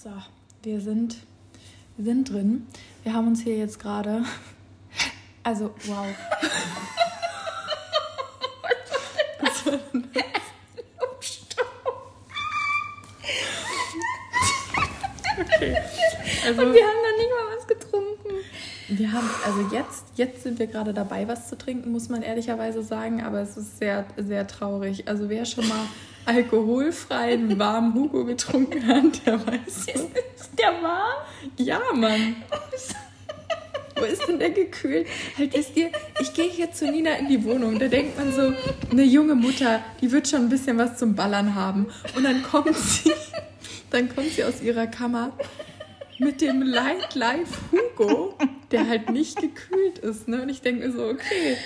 So, wir sind, wir sind drin. Wir haben uns hier jetzt gerade. Also, wow. Was war denn das? Okay. Also, Und wir haben noch nicht mal was getrunken. wir haben, also jetzt, jetzt sind wir gerade dabei, was zu trinken, muss man ehrlicherweise sagen, aber es ist sehr, sehr traurig. Also wer schon mal alkoholfreien warmen Hugo getrunken hat, der weiß. Ist der warm? Ja, Mann. Wo ist denn der gekühlt? Halt, wisst ihr, ich gehe hier zu Nina in die Wohnung. Da denkt man so, eine junge Mutter, die wird schon ein bisschen was zum Ballern haben. Und dann kommt sie, dann kommt sie aus ihrer Kammer mit dem Light Life Hugo, der halt nicht gekühlt ist. Ne? Und ich denke mir so, okay,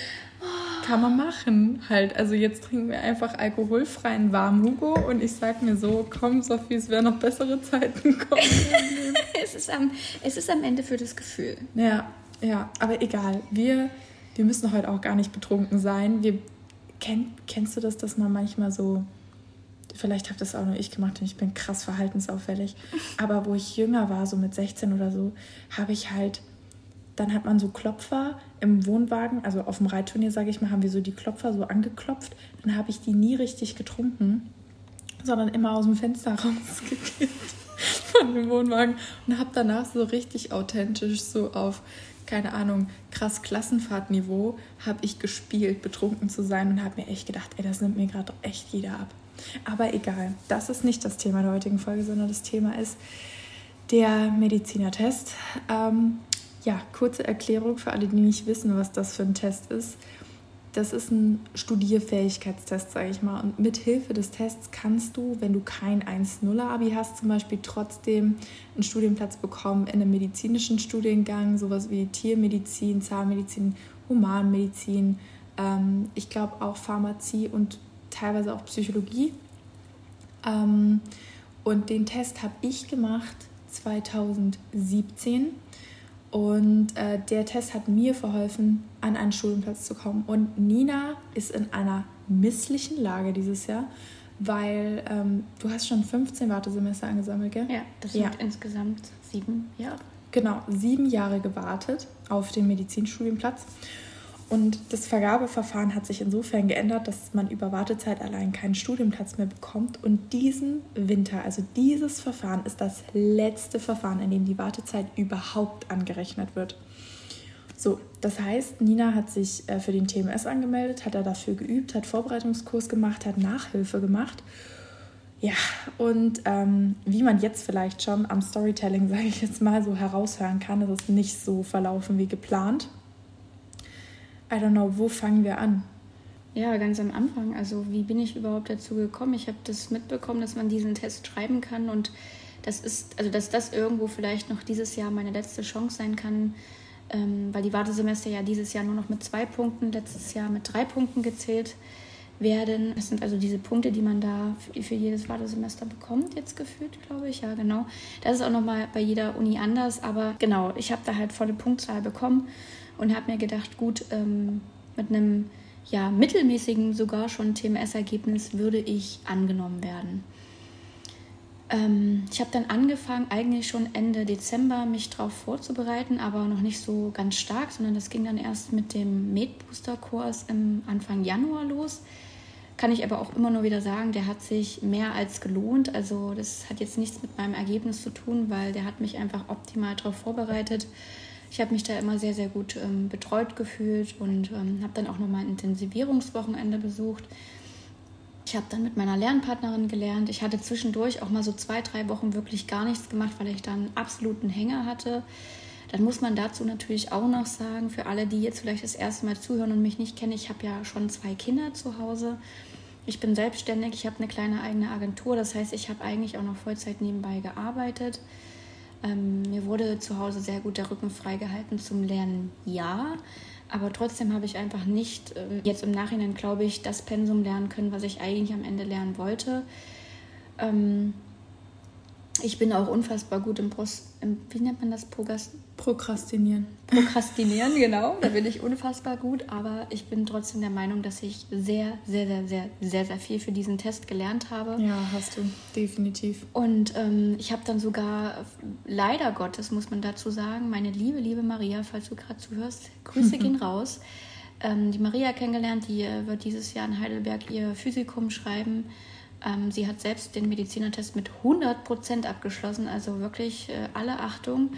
kann man machen. Halt, also jetzt trinken wir einfach alkoholfreien warmen Hugo und ich sag mir so, komm Sophie, es werden noch bessere Zeiten kommen. Es ist, am, es ist am Ende für das Gefühl. Ja, ja, aber egal. Wir, wir müssen heute auch gar nicht betrunken sein. Wir, kenn, kennst du das, dass man manchmal so, vielleicht habe das auch nur ich gemacht und ich bin krass verhaltensauffällig, aber wo ich jünger war, so mit 16 oder so, habe ich halt, dann hat man so Klopfer im Wohnwagen, also auf dem Reitturnier, sage ich mal, haben wir so die Klopfer so angeklopft. Dann habe ich die nie richtig getrunken, sondern immer aus dem Fenster rausgekippt von dem Wohnwagen und habe danach so richtig authentisch so auf keine Ahnung, krass Klassenfahrtniveau habe ich gespielt, betrunken zu sein und habe mir echt gedacht, ey, das nimmt mir gerade echt jeder ab. Aber egal, das ist nicht das Thema der heutigen Folge, sondern das Thema ist der Medizinertest. Ähm, ja, kurze Erklärung für alle, die nicht wissen, was das für ein Test ist. Das ist ein Studierfähigkeitstest, sage ich mal. Und mit Hilfe des Tests kannst du, wenn du kein 1-0-Abi hast, zum Beispiel trotzdem einen Studienplatz bekommen in einem medizinischen Studiengang, sowas wie Tiermedizin, Zahnmedizin, Humanmedizin, ähm, ich glaube auch Pharmazie und teilweise auch Psychologie. Ähm, und den Test habe ich gemacht 2017. Und äh, der Test hat mir verholfen, an einen Studienplatz zu kommen. Und Nina ist in einer misslichen Lage dieses Jahr, weil ähm, du hast schon 15 Wartesemester angesammelt, gell? Ja, das sind Ja. insgesamt sieben Jahre. Genau, sieben Jahre gewartet auf den Medizinstudienplatz. Und das Vergabeverfahren hat sich insofern geändert, dass man über Wartezeit allein keinen Studienplatz mehr bekommt. Und diesen Winter, also dieses Verfahren, ist das letzte Verfahren, in dem die Wartezeit überhaupt angerechnet wird. So, das heißt, Nina hat sich äh, für den TMS angemeldet, hat er dafür geübt, hat Vorbereitungskurs gemacht, hat Nachhilfe gemacht. Ja, und ähm, wie man jetzt vielleicht schon am Storytelling, sage ich jetzt mal, so heraushören kann, ist es nicht so verlaufen wie geplant. I don't know, wo fangen wir an? Ja, ganz am Anfang. Also wie bin ich überhaupt dazu gekommen? Ich habe das mitbekommen, dass man diesen Test schreiben kann und das ist, also dass das irgendwo vielleicht noch dieses Jahr meine letzte Chance sein kann, ähm, weil die Wartesemester ja dieses Jahr nur noch mit zwei Punkten, letztes Jahr mit drei Punkten gezählt werden. Das sind also diese Punkte, die man da für, für jedes Wartesemester bekommt, jetzt gefühlt, glaube ich. Ja, genau. Das ist auch nochmal bei jeder Uni anders, aber genau, ich habe da halt volle Punktzahl bekommen und habe mir gedacht, gut, ähm, mit einem ja, mittelmäßigen sogar schon TMS-Ergebnis würde ich angenommen werden. Ähm, ich habe dann angefangen, eigentlich schon Ende Dezember mich darauf vorzubereiten, aber noch nicht so ganz stark, sondern das ging dann erst mit dem Med-Booster-Kurs im Anfang Januar los. Kann ich aber auch immer nur wieder sagen, der hat sich mehr als gelohnt. Also das hat jetzt nichts mit meinem Ergebnis zu tun, weil der hat mich einfach optimal darauf vorbereitet. Ich habe mich da immer sehr, sehr gut ähm, betreut gefühlt und ähm, habe dann auch nochmal ein Intensivierungswochenende besucht. Ich habe dann mit meiner Lernpartnerin gelernt. Ich hatte zwischendurch auch mal so zwei, drei Wochen wirklich gar nichts gemacht, weil ich dann absoluten Hänger hatte. Dann muss man dazu natürlich auch noch sagen, für alle, die jetzt vielleicht das erste Mal zuhören und mich nicht kennen, ich habe ja schon zwei Kinder zu Hause. Ich bin selbstständig, ich habe eine kleine eigene Agentur. Das heißt, ich habe eigentlich auch noch Vollzeit nebenbei gearbeitet. Ähm, mir wurde zu Hause sehr gut der Rücken freigehalten zum Lernen, ja. Aber trotzdem habe ich einfach nicht ähm, jetzt im Nachhinein, glaube ich, das Pensum lernen können, was ich eigentlich am Ende lernen wollte. Ähm, Ich bin auch unfassbar gut im, Brust, im wie nennt man das? Progast Prokrastinieren. Prokrastinieren, genau. Da bin ich unfassbar gut. Aber ich bin trotzdem der Meinung, dass ich sehr, sehr, sehr, sehr, sehr, sehr viel für diesen Test gelernt habe. Ja, hast du. Definitiv. Und ähm, ich habe dann sogar, leider Gottes, muss man dazu sagen, meine liebe, liebe Maria, falls du gerade zuhörst, Grüße gehen raus. Ähm, die Maria kennengelernt, die äh, wird dieses Jahr in Heidelberg ihr Physikum schreiben. Ähm, sie hat selbst den Medizinertest mit 100% abgeschlossen, also wirklich äh, alle Achtung.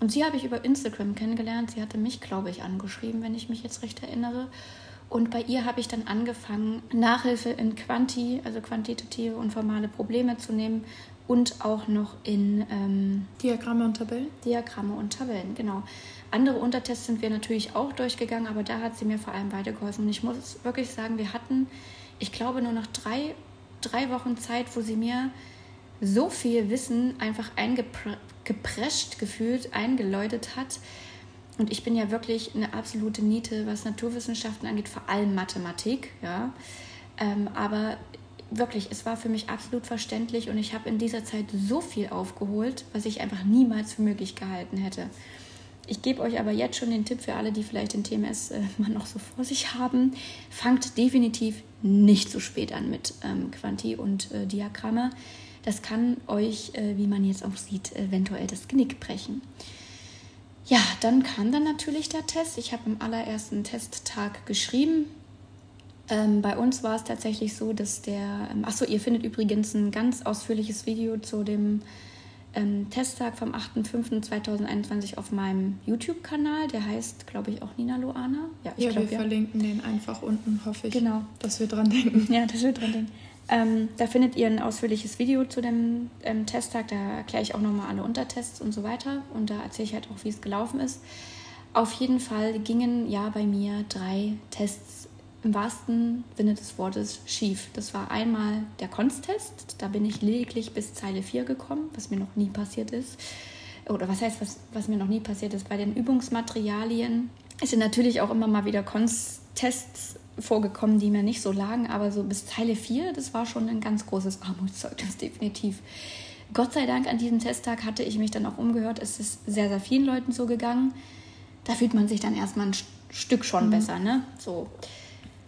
Und sie habe ich über Instagram kennengelernt. Sie hatte mich, glaube ich, angeschrieben, wenn ich mich jetzt recht erinnere. Und bei ihr habe ich dann angefangen, Nachhilfe in Quanti, also quantitative und formale Probleme zu nehmen und auch noch in ähm, Diagramme und Tabellen. Diagramme und Tabellen, genau. Andere Untertests sind wir natürlich auch durchgegangen, aber da hat sie mir vor allem weitergeholfen. Und ich muss wirklich sagen, wir hatten, ich glaube, nur noch drei drei Wochen Zeit, wo sie mir so viel Wissen einfach eingeprescht gefühlt, eingeläutet hat. Und ich bin ja wirklich eine absolute Niete, was Naturwissenschaften angeht, vor allem Mathematik. Ja. Ähm, aber wirklich, es war für mich absolut verständlich und ich habe in dieser Zeit so viel aufgeholt, was ich einfach niemals für möglich gehalten hätte. Ich gebe euch aber jetzt schon den Tipp für alle, die vielleicht den TMS äh, mal noch so vor sich haben. Fangt definitiv nicht so spät an mit ähm, Quanti und äh, Diagramme. Das kann euch, äh, wie man jetzt auch sieht, eventuell das Genick brechen. Ja, dann kam dann natürlich der Test. Ich habe am allerersten Testtag geschrieben. Ähm, bei uns war es tatsächlich so, dass der. Ähm, achso, ihr findet übrigens ein ganz ausführliches Video zu dem ähm, Testtag vom 8.5.2021 auf meinem YouTube-Kanal. Der heißt, glaube ich, auch Nina Loana. Ja, ich ja glaub, wir ja. verlinken den einfach unten, hoffe ich. Genau. Dass wir dran denken. Ja, dass wir dran denken. Ähm, da findet ihr ein ausführliches Video zu dem ähm, Testtag. Da erkläre ich auch nochmal alle Untertests und so weiter. Und da erzähle ich halt auch, wie es gelaufen ist. Auf jeden Fall gingen ja bei mir drei Tests im wahrsten Sinne des Wortes schief. Das war einmal der Konstest, da bin ich lediglich bis Zeile 4 gekommen, was mir noch nie passiert ist. Oder was heißt, was, was mir noch nie passiert ist? Bei den Übungsmaterialien es sind natürlich auch immer mal wieder Konstests vorgekommen, die mir nicht so lagen, aber so bis Zeile 4, das war schon ein ganz großes Armutszeugnis, definitiv. Gott sei Dank an diesem Testtag hatte ich mich dann auch umgehört. Es ist sehr, sehr vielen Leuten so gegangen. Da fühlt man sich dann erstmal ein Stück schon mhm. besser, ne? So.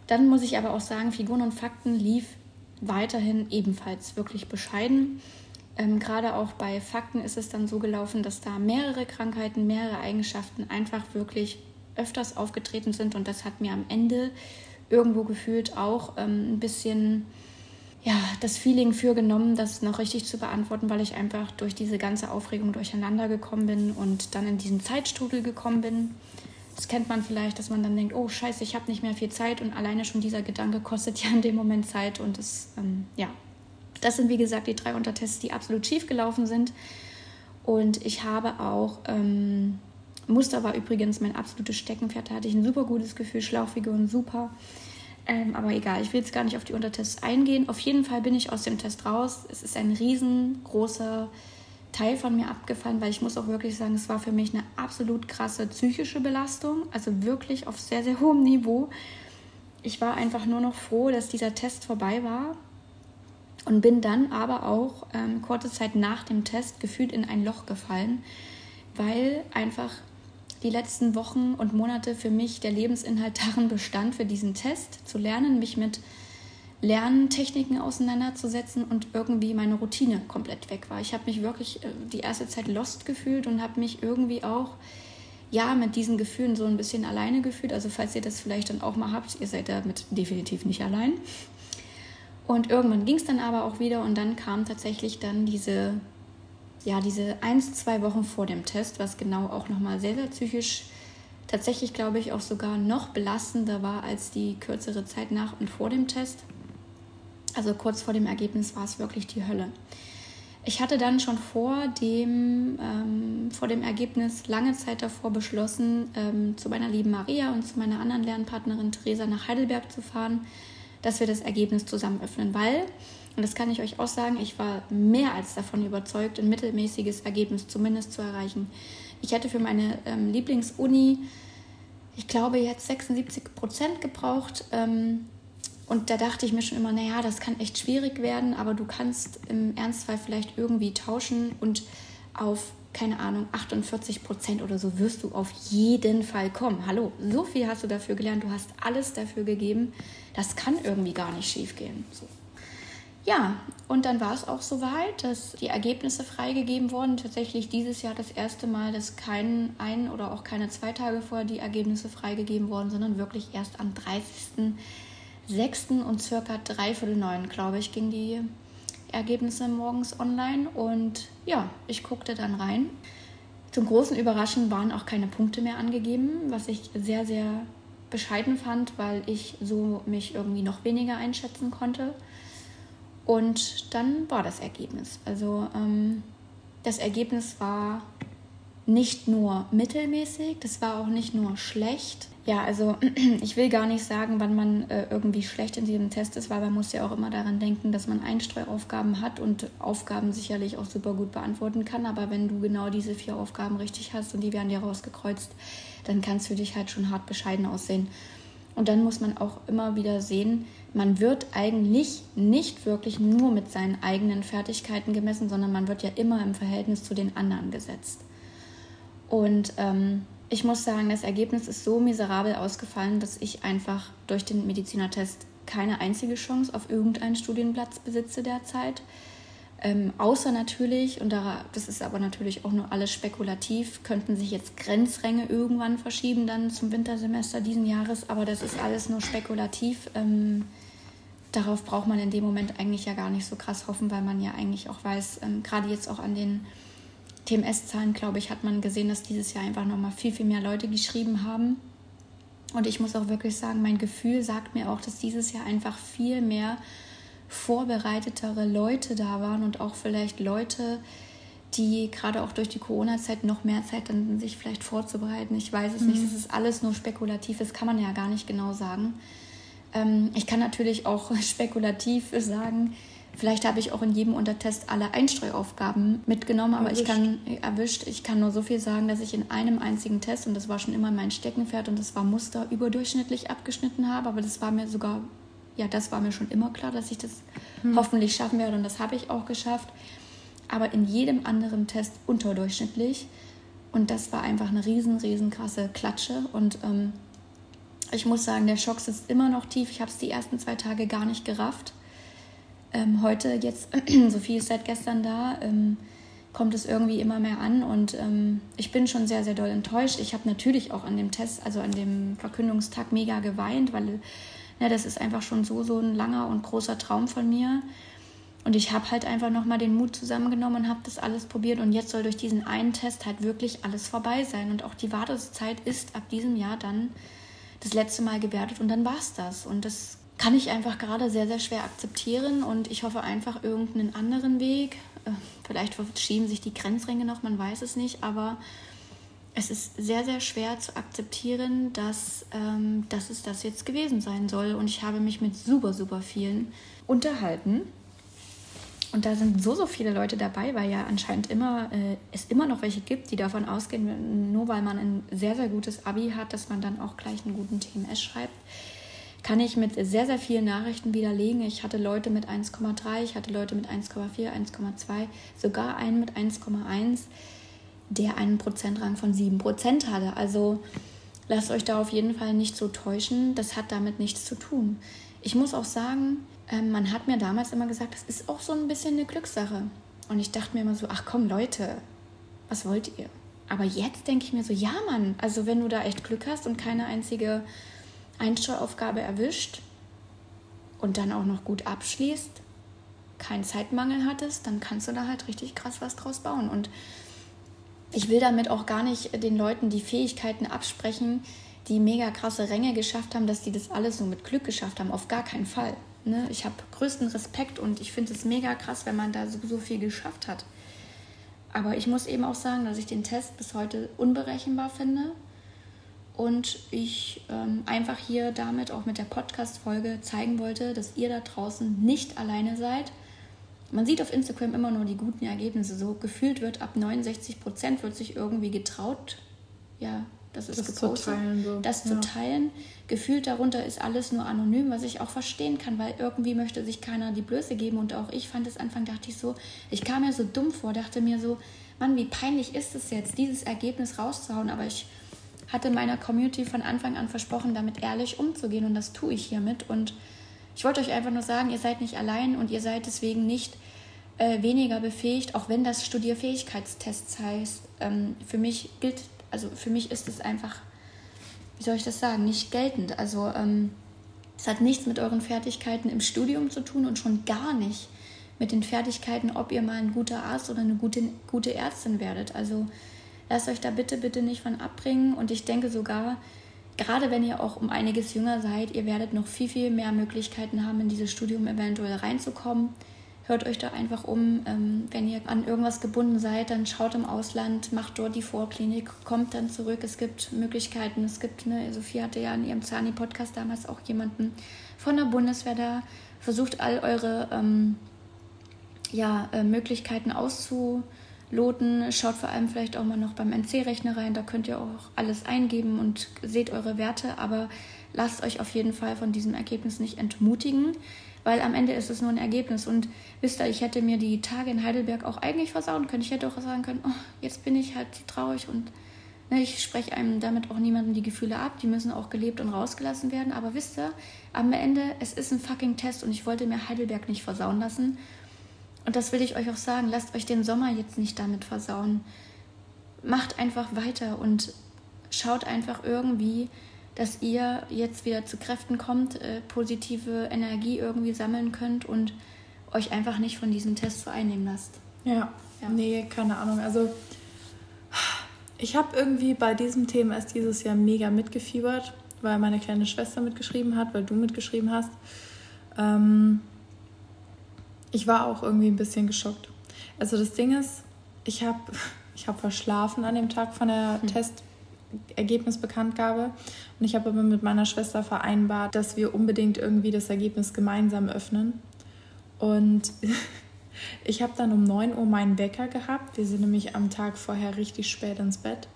Dann muss ich aber auch sagen, Figuren und Fakten lief weiterhin ebenfalls wirklich bescheiden. Ähm, Gerade auch bei Fakten ist es dann so gelaufen, dass da mehrere Krankheiten, mehrere Eigenschaften einfach wirklich öfters aufgetreten sind und das hat mir am Ende irgendwo gefühlt auch ähm, ein bisschen ja, das Feeling für genommen, das noch richtig zu beantworten, weil ich einfach durch diese ganze Aufregung durcheinander gekommen bin und dann in diesen Zeitstrudel gekommen bin. Das kennt man vielleicht, dass man dann denkt, oh scheiße, ich habe nicht mehr viel Zeit und alleine schon dieser Gedanke kostet ja in dem Moment Zeit und das, ähm, ja. Das sind wie gesagt die drei Untertests, die absolut schief gelaufen sind. Und ich habe auch, ähm, Muster war übrigens mein absolutes Steckenpferd, da hatte ich ein super gutes Gefühl, Schlauchfiguren super. Ähm, aber egal, ich will jetzt gar nicht auf die Untertests eingehen. Auf jeden Fall bin ich aus dem Test raus. Es ist ein riesengroßer Teil von mir abgefallen, weil ich muss auch wirklich sagen, es war für mich eine absolut krasse psychische Belastung, also wirklich auf sehr, sehr hohem Niveau. Ich war einfach nur noch froh, dass dieser Test vorbei war und bin dann aber auch ähm, kurze Zeit nach dem Test gefühlt in ein Loch gefallen, weil einfach die letzten Wochen und Monate für mich der Lebensinhalt darin bestand, für diesen Test zu lernen, mich mit Lerntechniken auseinanderzusetzen und irgendwie meine Routine komplett weg war. Ich habe mich wirklich äh, die erste Zeit lost gefühlt und habe mich irgendwie auch ja mit diesen Gefühlen so ein bisschen alleine gefühlt. Also falls ihr das vielleicht dann auch mal habt, ihr seid damit definitiv nicht allein. Und irgendwann ging es dann aber auch wieder und dann kam tatsächlich dann diese ja diese eins zwei Wochen vor dem Test, was genau auch noch mal sehr sehr psychisch tatsächlich glaube ich auch sogar noch belastender war als die kürzere Zeit nach und vor dem Test. Also kurz vor dem Ergebnis war es wirklich die Hölle. Ich hatte dann schon vor dem, ähm, vor dem Ergebnis lange Zeit davor beschlossen, ähm, zu meiner lieben Maria und zu meiner anderen Lernpartnerin Theresa nach Heidelberg zu fahren, dass wir das Ergebnis zusammen öffnen, weil, und das kann ich euch auch sagen, ich war mehr als davon überzeugt, ein mittelmäßiges Ergebnis zumindest zu erreichen. Ich hätte für meine ähm, Lieblingsuni, ich glaube, jetzt 76 Prozent gebraucht. Ähm, Und da dachte ich mir schon immer, naja, das kann echt schwierig werden, aber du kannst im Ernstfall vielleicht irgendwie tauschen und auf, keine Ahnung, 48 Prozent oder so wirst du auf jeden Fall kommen. Hallo, so viel hast du dafür gelernt, du hast alles dafür gegeben. Das kann irgendwie gar nicht schief gehen. So. Ja, und dann war es auch soweit, dass die Ergebnisse freigegeben wurden. Tatsächlich dieses Jahr das erste Mal, dass kein ein oder auch keine zwei Tage vorher die Ergebnisse freigegeben wurden, sondern wirklich erst am 30.06. und circa dreiviertel neun, glaube ich, ging die Ergebnisse morgens online. Und ja, ich guckte dann rein. Zum großen Überraschen waren auch keine Punkte mehr angegeben, was ich sehr, sehr bescheiden fand, weil ich so mich irgendwie noch weniger einschätzen konnte. Und dann war das Ergebnis. Also ähm, das Ergebnis war nicht nur mittelmäßig, das war auch nicht nur schlecht. Ja, also ich will gar nicht sagen, wann man äh, irgendwie schlecht in diesem Test ist, weil man muss ja auch immer daran denken, dass man Einstreuaufgaben hat und Aufgaben sicherlich auch super gut beantworten kann. Aber wenn du genau diese vier Aufgaben richtig hast und die werden dir rausgekreuzt, dann kann es für dich halt schon hart bescheiden aussehen. Und dann muss man auch immer wieder sehen, man wird eigentlich nicht wirklich nur mit seinen eigenen Fertigkeiten gemessen, sondern man wird ja immer im Verhältnis zu den anderen gesetzt. Und ähm, ich muss sagen, das Ergebnis ist so miserabel ausgefallen, dass ich einfach durch den Medizinertest keine einzige Chance auf irgendeinen Studienplatz besitze derzeit. Ähm, außer natürlich, und da, das ist aber natürlich auch nur alles spekulativ, könnten sich jetzt Grenzränge irgendwann verschieben dann zum Wintersemester diesen Jahres, aber das ist alles nur spekulativ. Ähm, darauf braucht man in dem Moment eigentlich ja gar nicht so krass hoffen, weil man ja eigentlich auch weiß, ähm, gerade jetzt auch an den TMS-Zahlen, glaube ich, hat man gesehen, dass dieses Jahr einfach nochmal viel, viel mehr Leute geschrieben haben. Und ich muss auch wirklich sagen, mein Gefühl sagt mir auch, dass dieses Jahr einfach viel mehr vorbereitetere Leute da waren und auch vielleicht Leute, die gerade auch durch die Corona-Zeit noch mehr Zeit dann sich vielleicht vorzubereiten. Ich weiß es mhm. nicht, es ist alles nur spekulativ, das kann man ja gar nicht genau sagen. Ähm, ich kann natürlich auch spekulativ sagen, vielleicht habe ich auch in jedem Untertest alle Einstreuaufgaben mitgenommen, aber erwischt. ich kann erwischt, ich kann nur so viel sagen, dass ich in einem einzigen Test, und das war schon immer mein Steckenpferd und das war Muster, überdurchschnittlich abgeschnitten habe, aber das war mir sogar ja, das war mir schon immer klar, dass ich das hm. hoffentlich schaffen werde und das habe ich auch geschafft. Aber in jedem anderen Test unterdurchschnittlich. Und das war einfach eine riesen, riesen krasse Klatsche. Und ähm, ich muss sagen, der Schock sitzt immer noch tief. Ich habe es die ersten zwei Tage gar nicht gerafft. Ähm, heute, jetzt, Sophie ist seit gestern da, ähm, kommt es irgendwie immer mehr an. Und ähm, ich bin schon sehr, sehr doll enttäuscht. Ich habe natürlich auch an dem Test, also an dem Verkündungstag mega geweint, weil ja, das ist einfach schon so, so ein langer und großer Traum von mir. Und ich habe halt einfach nochmal den Mut zusammengenommen und habe das alles probiert. Und jetzt soll durch diesen einen Test halt wirklich alles vorbei sein. Und auch die Wartezeit ist ab diesem Jahr dann das letzte Mal gewertet und dann war es das. Und das kann ich einfach gerade sehr, sehr schwer akzeptieren. Und ich hoffe einfach irgendeinen anderen Weg. Äh, vielleicht verschieben sich die Grenzringe noch, man weiß es nicht. Aber es ist sehr, sehr schwer zu akzeptieren, dass, ähm, dass es das jetzt gewesen sein soll. Und ich habe mich mit super, super vielen unterhalten. Und da sind so, so viele Leute dabei, weil ja anscheinend immer, äh, es immer noch welche gibt, die davon ausgehen, nur weil man ein sehr, sehr gutes Abi hat, dass man dann auch gleich einen guten TMS schreibt. Kann ich mit sehr, sehr vielen Nachrichten widerlegen. Ich hatte Leute mit 1,3, ich hatte Leute mit 1,4, 1,2, sogar einen mit 1,1 der einen Prozentrang von 7% hatte. Also lasst euch da auf jeden Fall nicht so täuschen. Das hat damit nichts zu tun. Ich muss auch sagen, ähm, man hat mir damals immer gesagt, das ist auch so ein bisschen eine Glückssache. Und ich dachte mir immer so, ach komm Leute, was wollt ihr? Aber jetzt denke ich mir so, ja Mann, also wenn du da echt Glück hast und keine einzige Einsteueraufgabe erwischt und dann auch noch gut abschließt, keinen Zeitmangel hattest, dann kannst du da halt richtig krass was draus bauen. Und ich will damit auch gar nicht den Leuten die Fähigkeiten absprechen, die mega krasse Ränge geschafft haben, dass die das alles so mit Glück geschafft haben. Auf gar keinen Fall. Ne? Ich habe größten Respekt und ich finde es mega krass, wenn man da so, so viel geschafft hat. Aber ich muss eben auch sagen, dass ich den Test bis heute unberechenbar finde und ich ähm, einfach hier damit auch mit der Podcast-Folge zeigen wollte, dass ihr da draußen nicht alleine seid man sieht auf Instagram immer nur die guten Ergebnisse. So gefühlt wird ab 69 Prozent wird sich irgendwie getraut, ja, das ist das gepostet. Zu teilen, so. Das ja. zu teilen. Gefühlt darunter ist alles nur anonym, was ich auch verstehen kann, weil irgendwie möchte sich keiner die Blöße geben. Und auch ich fand es Anfang, dachte ich so, ich kam mir so dumm vor, dachte mir so, Mann, wie peinlich ist es jetzt, dieses Ergebnis rauszuhauen. Aber ich hatte meiner Community von Anfang an versprochen, damit ehrlich umzugehen. Und das tue ich hiermit. Und ich wollte euch einfach nur sagen, ihr seid nicht allein und ihr seid deswegen nicht äh, weniger befähigt, auch wenn das Studierfähigkeitstests heißt. Ähm, für mich gilt, also für mich ist es einfach, wie soll ich das sagen, nicht geltend. Also ähm, es hat nichts mit euren Fertigkeiten im Studium zu tun und schon gar nicht mit den Fertigkeiten, ob ihr mal ein guter Arzt oder eine gute, gute Ärztin werdet. Also lasst euch da bitte, bitte nicht von abbringen. Und ich denke sogar, gerade wenn ihr auch um einiges jünger seid, ihr werdet noch viel, viel mehr Möglichkeiten haben, in dieses Studium eventuell reinzukommen hört euch da einfach um. Ähm, wenn ihr an irgendwas gebunden seid, dann schaut im Ausland, macht dort die Vorklinik, kommt dann zurück. Es gibt Möglichkeiten. Es gibt, ne, Sophie hatte ja in ihrem Zani-Podcast damals auch jemanden von der Bundeswehr da. Versucht all eure ähm, ja, äh, Möglichkeiten auszuloten. Schaut vor allem vielleicht auch mal noch beim NC-Rechner rein. Da könnt ihr auch alles eingeben und seht eure Werte. Aber lasst euch auf jeden Fall von diesem Ergebnis nicht entmutigen weil am Ende ist es nur ein Ergebnis. Und wisst ihr, ich hätte mir die Tage in Heidelberg auch eigentlich versauen können. Ich hätte auch sagen können, oh, jetzt bin ich halt traurig und ne, ich spreche einem damit auch niemandem die Gefühle ab. Die müssen auch gelebt und rausgelassen werden. Aber wisst ihr, am Ende, es ist ein fucking Test und ich wollte mir Heidelberg nicht versauen lassen. Und das will ich euch auch sagen. Lasst euch den Sommer jetzt nicht damit versauen. Macht einfach weiter und schaut einfach irgendwie, dass ihr jetzt wieder zu Kräften kommt, äh, positive Energie irgendwie sammeln könnt und euch einfach nicht von diesem Test so einnehmen lasst. Ja, ja. nee, keine Ahnung. Also ich habe irgendwie bei diesem Thema erst dieses Jahr mega mitgefiebert, weil meine kleine Schwester mitgeschrieben hat, weil du mitgeschrieben hast. Ähm, ich war auch irgendwie ein bisschen geschockt. Also das Ding ist, ich habe ich hab verschlafen an dem Tag von der hm. Test Ergebnisbekanntgabe. Und ich habe aber mit meiner Schwester vereinbart, dass wir unbedingt irgendwie das Ergebnis gemeinsam öffnen. Und ich habe dann um 9 Uhr meinen Wecker gehabt. Wir sind nämlich am Tag vorher richtig spät ins Bett.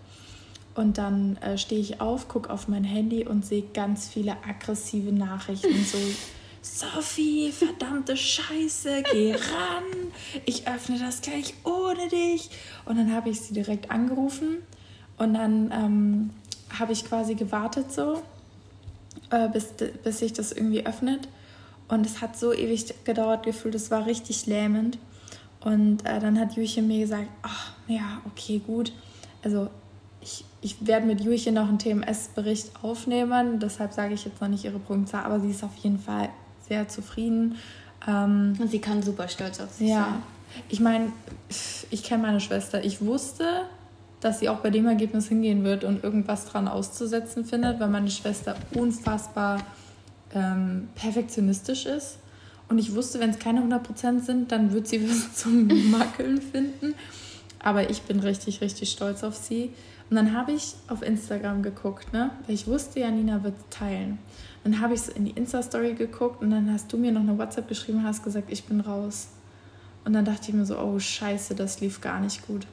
Und dann äh, stehe ich auf, gucke auf mein Handy und sehe ganz viele aggressive Nachrichten. So, Sophie, verdammte Scheiße, geh ran. Ich öffne das gleich ohne dich. Und dann habe ich sie direkt angerufen und dann ähm, habe ich quasi gewartet so, äh, bis, bis sich das irgendwie öffnet. Und es hat so ewig gedauert gefühlt, es war richtig lähmend. Und äh, dann hat Juchen mir gesagt, ach ja, okay, gut. Also ich, ich werde mit Juchen noch einen TMS-Bericht aufnehmen, deshalb sage ich jetzt noch nicht ihre Punktzahl, aber sie ist auf jeden Fall sehr zufrieden. Ähm, Und sie kann super stolz auf sich ja. sein. Ich meine, ich kenne meine Schwester. Ich wusste, dass sie auch bei dem Ergebnis hingehen wird und irgendwas dran auszusetzen findet, weil meine Schwester unfassbar ähm, perfektionistisch ist. Und ich wusste, wenn es keine 100% sind, dann wird sie was zum Mackeln finden. Aber ich bin richtig, richtig stolz auf sie. Und dann habe ich auf Instagram geguckt, ne? weil ich wusste, Janina wird teilen. Dann habe ich so in die Insta-Story geguckt und dann hast du mir noch eine WhatsApp geschrieben und hast gesagt, ich bin raus. Und dann dachte ich mir so, oh scheiße, das lief gar nicht gut.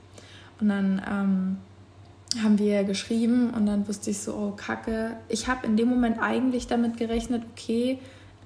Und dann ähm, haben wir geschrieben und dann wusste ich so, oh Kacke. Ich habe in dem Moment eigentlich damit gerechnet, okay,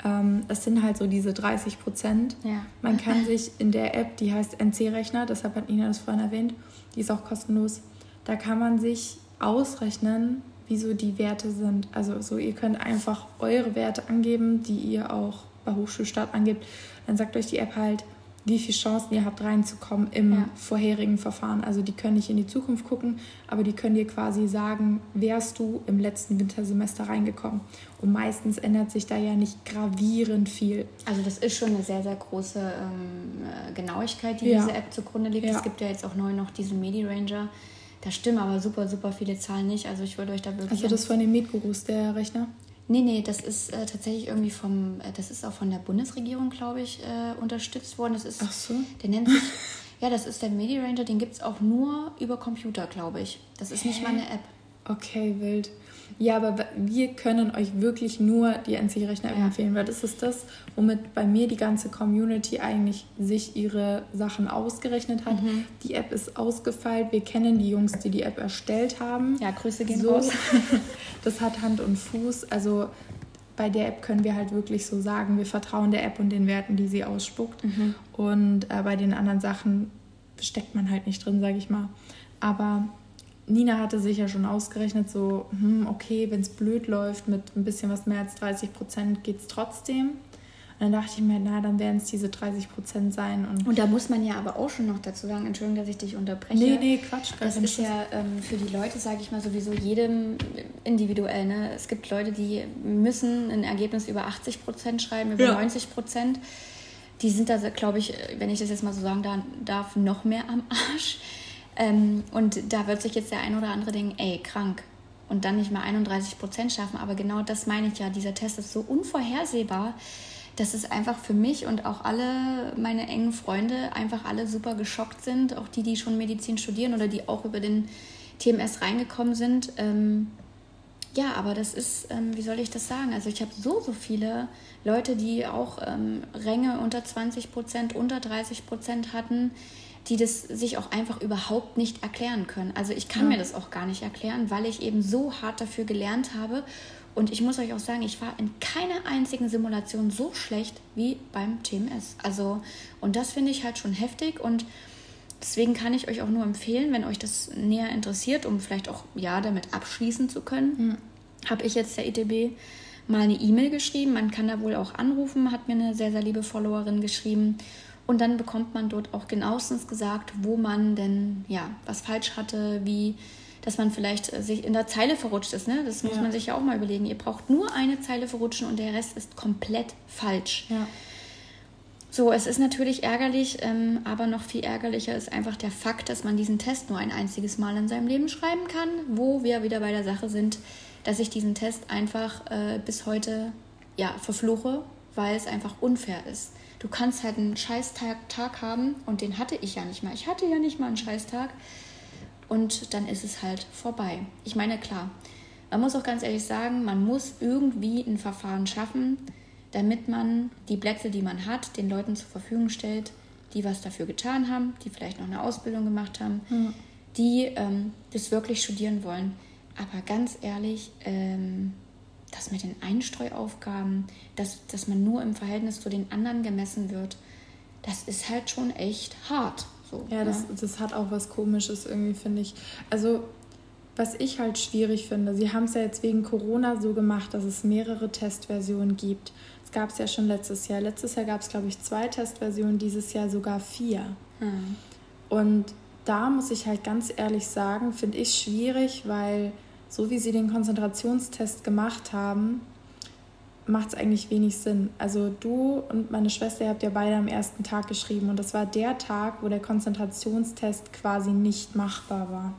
ähm, es sind halt so diese 30 Prozent. Ja. Man kann sich in der App, die heißt NC-Rechner, deshalb hat Nina das vorhin erwähnt, die ist auch kostenlos, da kann man sich ausrechnen, wie so die Werte sind. Also so, ihr könnt einfach eure Werte angeben, die ihr auch bei Hochschulstart angebt. Dann sagt euch die App halt, wie viele Chancen ihr habt reinzukommen im ja. vorherigen Verfahren. Also die können nicht in die Zukunft gucken, aber die können dir quasi sagen, wärst du im letzten Wintersemester reingekommen. Und meistens ändert sich da ja nicht gravierend viel. Also das ist schon eine sehr, sehr große ähm, äh, Genauigkeit, die ja. diese App zugrunde liegt. Ja. Es gibt ja jetzt auch neu noch diesen Medi Ranger. Da stimmen aber super, super viele Zahlen nicht. Also ich würde euch da wirklich... Also das von den Medgurus, der Rechner? Nee, nee, das ist äh, tatsächlich irgendwie vom, äh, das ist auch von der Bundesregierung, glaube ich, äh, unterstützt worden. Das ist, Ach so. Der nennt sich, ja, das ist der MediRanger, den gibt es auch nur über Computer, glaube ich. Das ist Hä? nicht mal eine App. Okay, wild. Ja, aber wir können euch wirklich nur die NC-Rechner ja. empfehlen, weil das ist das, womit bei mir die ganze Community eigentlich sich ihre Sachen ausgerechnet hat. Mhm. Die App ist ausgefeilt. Wir kennen die Jungs, die die App erstellt haben. Ja, Grüße gehen so, raus. das hat Hand und Fuß. Also bei der App können wir halt wirklich so sagen, wir vertrauen der App und den Werten, die sie ausspuckt. Mhm. Und äh, bei den anderen Sachen steckt man halt nicht drin, sage ich mal. Aber Nina hatte sich ja schon ausgerechnet, so, hm, okay, wenn es blöd läuft, mit ein bisschen was mehr als 30 Prozent geht es trotzdem. Und dann dachte ich mir, na, dann werden es diese 30 Prozent sein. Und, und da muss man ja aber auch schon noch dazu sagen, Entschuldigung, dass ich dich unterbreche. Nee, nee, Quatsch. Das ist ja ähm, für die Leute, sage ich mal, sowieso jedem individuell. Ne? Es gibt Leute, die müssen ein Ergebnis über 80 Prozent schreiben, über ja. 90 Prozent. Die sind da, glaube ich, wenn ich das jetzt mal so sagen darf, noch mehr am Arsch. Ähm, und da wird sich jetzt der ein oder andere denken, ey, krank. Und dann nicht mal 31 Prozent schaffen. Aber genau das meine ich ja. Dieser Test ist so unvorhersehbar, dass es einfach für mich und auch alle meine engen Freunde einfach alle super geschockt sind. Auch die, die schon Medizin studieren oder die auch über den TMS reingekommen sind. Ähm, ja, aber das ist, ähm, wie soll ich das sagen? Also ich habe so, so viele Leute, die auch ähm, Ränge unter 20 Prozent, unter 30 Prozent hatten, die das sich auch einfach überhaupt nicht erklären können. Also ich kann ja. mir das auch gar nicht erklären, weil ich eben so hart dafür gelernt habe. Und ich muss euch auch sagen, ich war in keiner einzigen Simulation so schlecht wie beim TMS. Also, und das finde ich halt schon heftig und deswegen kann ich euch auch nur empfehlen, wenn euch das näher interessiert, um vielleicht auch ja damit abschließen zu können, mhm. habe ich jetzt der ITB mal eine E-Mail geschrieben. Man kann da wohl auch anrufen, hat mir eine sehr, sehr liebe Followerin geschrieben. Und dann bekommt man dort auch genauestens gesagt, wo man denn ja was falsch hatte, wie dass man vielleicht äh, sich in der Zeile verrutscht ist. Ne? Das muss ja. man sich ja auch mal überlegen. Ihr braucht nur eine Zeile verrutschen und der Rest ist komplett falsch. Ja. So, es ist natürlich ärgerlich, ähm, aber noch viel ärgerlicher ist einfach der Fakt, dass man diesen Test nur ein einziges Mal in seinem Leben schreiben kann, wo wir wieder bei der Sache sind, dass ich diesen Test einfach äh, bis heute ja, verfluche, weil es einfach unfair ist du kannst halt einen Scheißtag Tag haben und den hatte ich ja nicht mal. Ich hatte ja nicht mal einen Scheißtag und dann ist es halt vorbei. Ich meine, klar, man muss auch ganz ehrlich sagen, man muss irgendwie ein Verfahren schaffen, damit man die Plätze, die man hat, den Leuten zur Verfügung stellt, die was dafür getan haben, die vielleicht noch eine Ausbildung gemacht haben, mhm. die ähm, das wirklich studieren wollen. Aber ganz ehrlich, ähm, das mit den Einstreuaufgaben, dass, dass man nur im Verhältnis zu den anderen gemessen wird, das ist halt schon echt hart. So, ja, das, das hat auch was Komisches irgendwie, finde ich. Also, was ich halt schwierig finde, sie haben es ja jetzt wegen Corona so gemacht, dass es mehrere Testversionen gibt. Es gab es ja schon letztes Jahr. Letztes Jahr gab es, glaube ich, zwei Testversionen, dieses Jahr sogar vier. Hm. Und da muss ich halt ganz ehrlich sagen, finde ich schwierig, weil so wie sie den Konzentrationstest gemacht haben, macht es eigentlich wenig Sinn. Also du und meine Schwester, ihr habt ja beide am ersten Tag geschrieben und das war der Tag, wo der Konzentrationstest quasi nicht machbar war.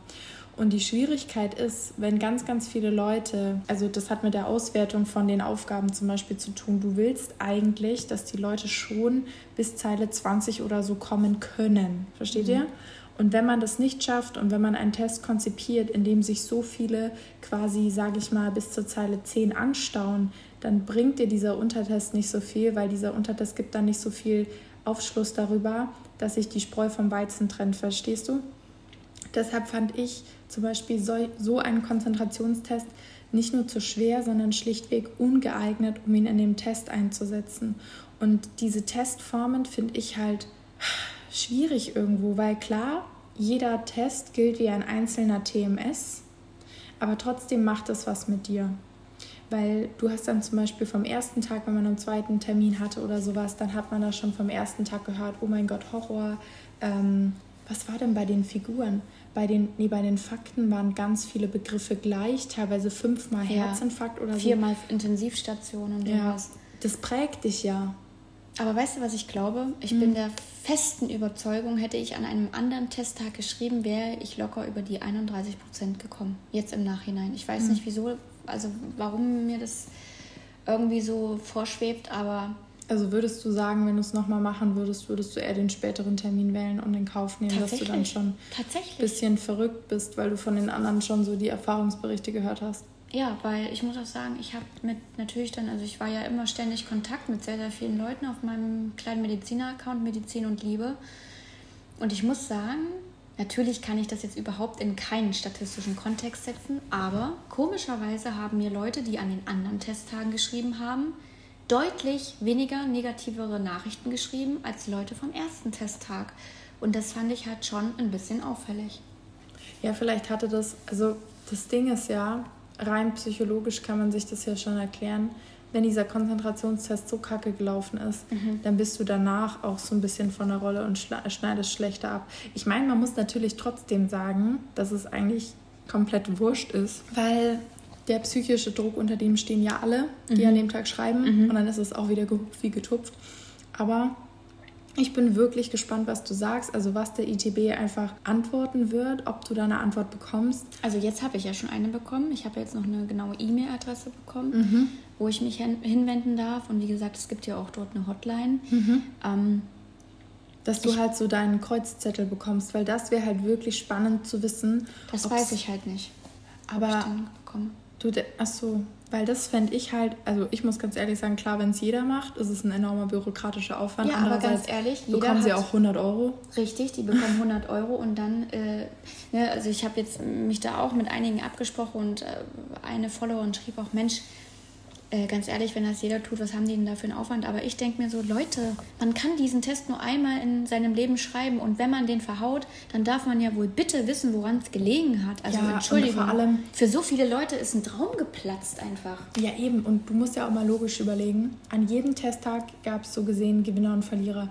Und die Schwierigkeit ist, wenn ganz, ganz viele Leute, also das hat mit der Auswertung von den Aufgaben zum Beispiel zu tun, du willst eigentlich, dass die Leute schon bis Zeile 20 oder so kommen können. Versteht mhm. ihr? Und wenn man das nicht schafft und wenn man einen Test konzipiert, in dem sich so viele quasi, sage ich mal, bis zur Zeile 10 anstauen, dann bringt dir dieser Untertest nicht so viel, weil dieser Untertest gibt dann nicht so viel Aufschluss darüber, dass sich die Spreu vom Weizen trennt. Verstehst du? Deshalb fand ich zum Beispiel so, so einen Konzentrationstest nicht nur zu schwer, sondern schlichtweg ungeeignet, um ihn in dem Test einzusetzen. Und diese Testformen finde ich halt schwierig irgendwo, weil klar, jeder Test gilt wie ein einzelner TMS, aber trotzdem macht es was mit dir. Weil du hast dann zum Beispiel vom ersten Tag, wenn man einen zweiten Termin hatte oder sowas, dann hat man da schon vom ersten Tag gehört, oh mein Gott, Horror. Ähm, was war denn bei den Figuren? Bei den, nee, bei den Fakten waren ganz viele Begriffe gleich, teilweise fünfmal ja. Herzinfarkt oder so. Viermal Intensivstation und sowas. Ja, das prägt dich ja. Aber weißt du, was ich glaube? Ich mhm. bin der festen Überzeugung, hätte ich an einem anderen Testtag geschrieben, wäre ich locker über die 31 Prozent gekommen. Jetzt im Nachhinein. Ich weiß mhm. nicht wieso, also warum mir das irgendwie so vorschwebt, aber. Also würdest du sagen, wenn du es nochmal machen würdest, würdest du eher den späteren Termin wählen und in Kauf nehmen, dass du dann schon ein bisschen verrückt bist, weil du von den anderen schon so die Erfahrungsberichte gehört hast? Ja, weil ich muss auch sagen, ich habe mit natürlich dann, also ich war ja immer ständig Kontakt mit sehr, sehr vielen Leuten auf meinem kleinen Mediziner-Account Medizin und Liebe. Und ich muss sagen, natürlich kann ich das jetzt überhaupt in keinen statistischen Kontext setzen, aber komischerweise haben mir Leute, die an den anderen Testtagen geschrieben haben, deutlich weniger negativere Nachrichten geschrieben als Leute vom ersten Testtag. Und das fand ich halt schon ein bisschen auffällig. Ja, vielleicht hatte das, also das Ding ist ja, rein psychologisch kann man sich das ja schon erklären. Wenn dieser Konzentrationstest so kacke gelaufen ist, mhm. dann bist du danach auch so ein bisschen von der Rolle und schneidest schlechter ab. Ich meine, man muss natürlich trotzdem sagen, dass es eigentlich komplett wurscht ist, weil der psychische Druck, unter dem stehen ja alle, die mhm. an dem Tag schreiben. Mhm. Und dann ist es auch wieder gehupft wie getupft. Aber ich bin wirklich gespannt, was du sagst, also was der ITB einfach antworten wird, ob du da eine Antwort bekommst. Also jetzt habe ich ja schon eine bekommen. Ich habe jetzt noch eine genaue E-Mail-Adresse bekommen, mhm. wo ich mich hin hinwenden darf. Und wie gesagt, es gibt ja auch dort eine Hotline. Mhm. Ähm, dass du ich, halt so deinen Kreuzzettel bekommst, weil das wäre halt wirklich spannend zu wissen. Das weiß ich halt nicht. Aber. Du, ach so, weil das fände ich halt, also ich muss ganz ehrlich sagen, klar, wenn es jeder macht, ist es ein enormer bürokratischer Aufwand. Ja, aber ganz ehrlich, jeder bekommen sie auch 100 Euro. Richtig, die bekommen 100 Euro und dann, äh, ne, also ich habe jetzt mich da auch mit einigen abgesprochen und äh, eine Followerin schrieb auch, Mensch, äh, ganz ehrlich, wenn das jeder tut, was haben die denn da für einen Aufwand? Aber ich denke mir so, Leute, man kann diesen Test nur einmal in seinem Leben schreiben und wenn man den verhaut, dann darf man ja wohl bitte wissen, woran es gelegen hat. Also ja, Entschuldigung, vor allem, für so viele Leute ist ein Traum geplatzt einfach. Ja, eben. Und du musst ja auch mal logisch überlegen, an jedem Testtag gab es so gesehen Gewinner und Verlierer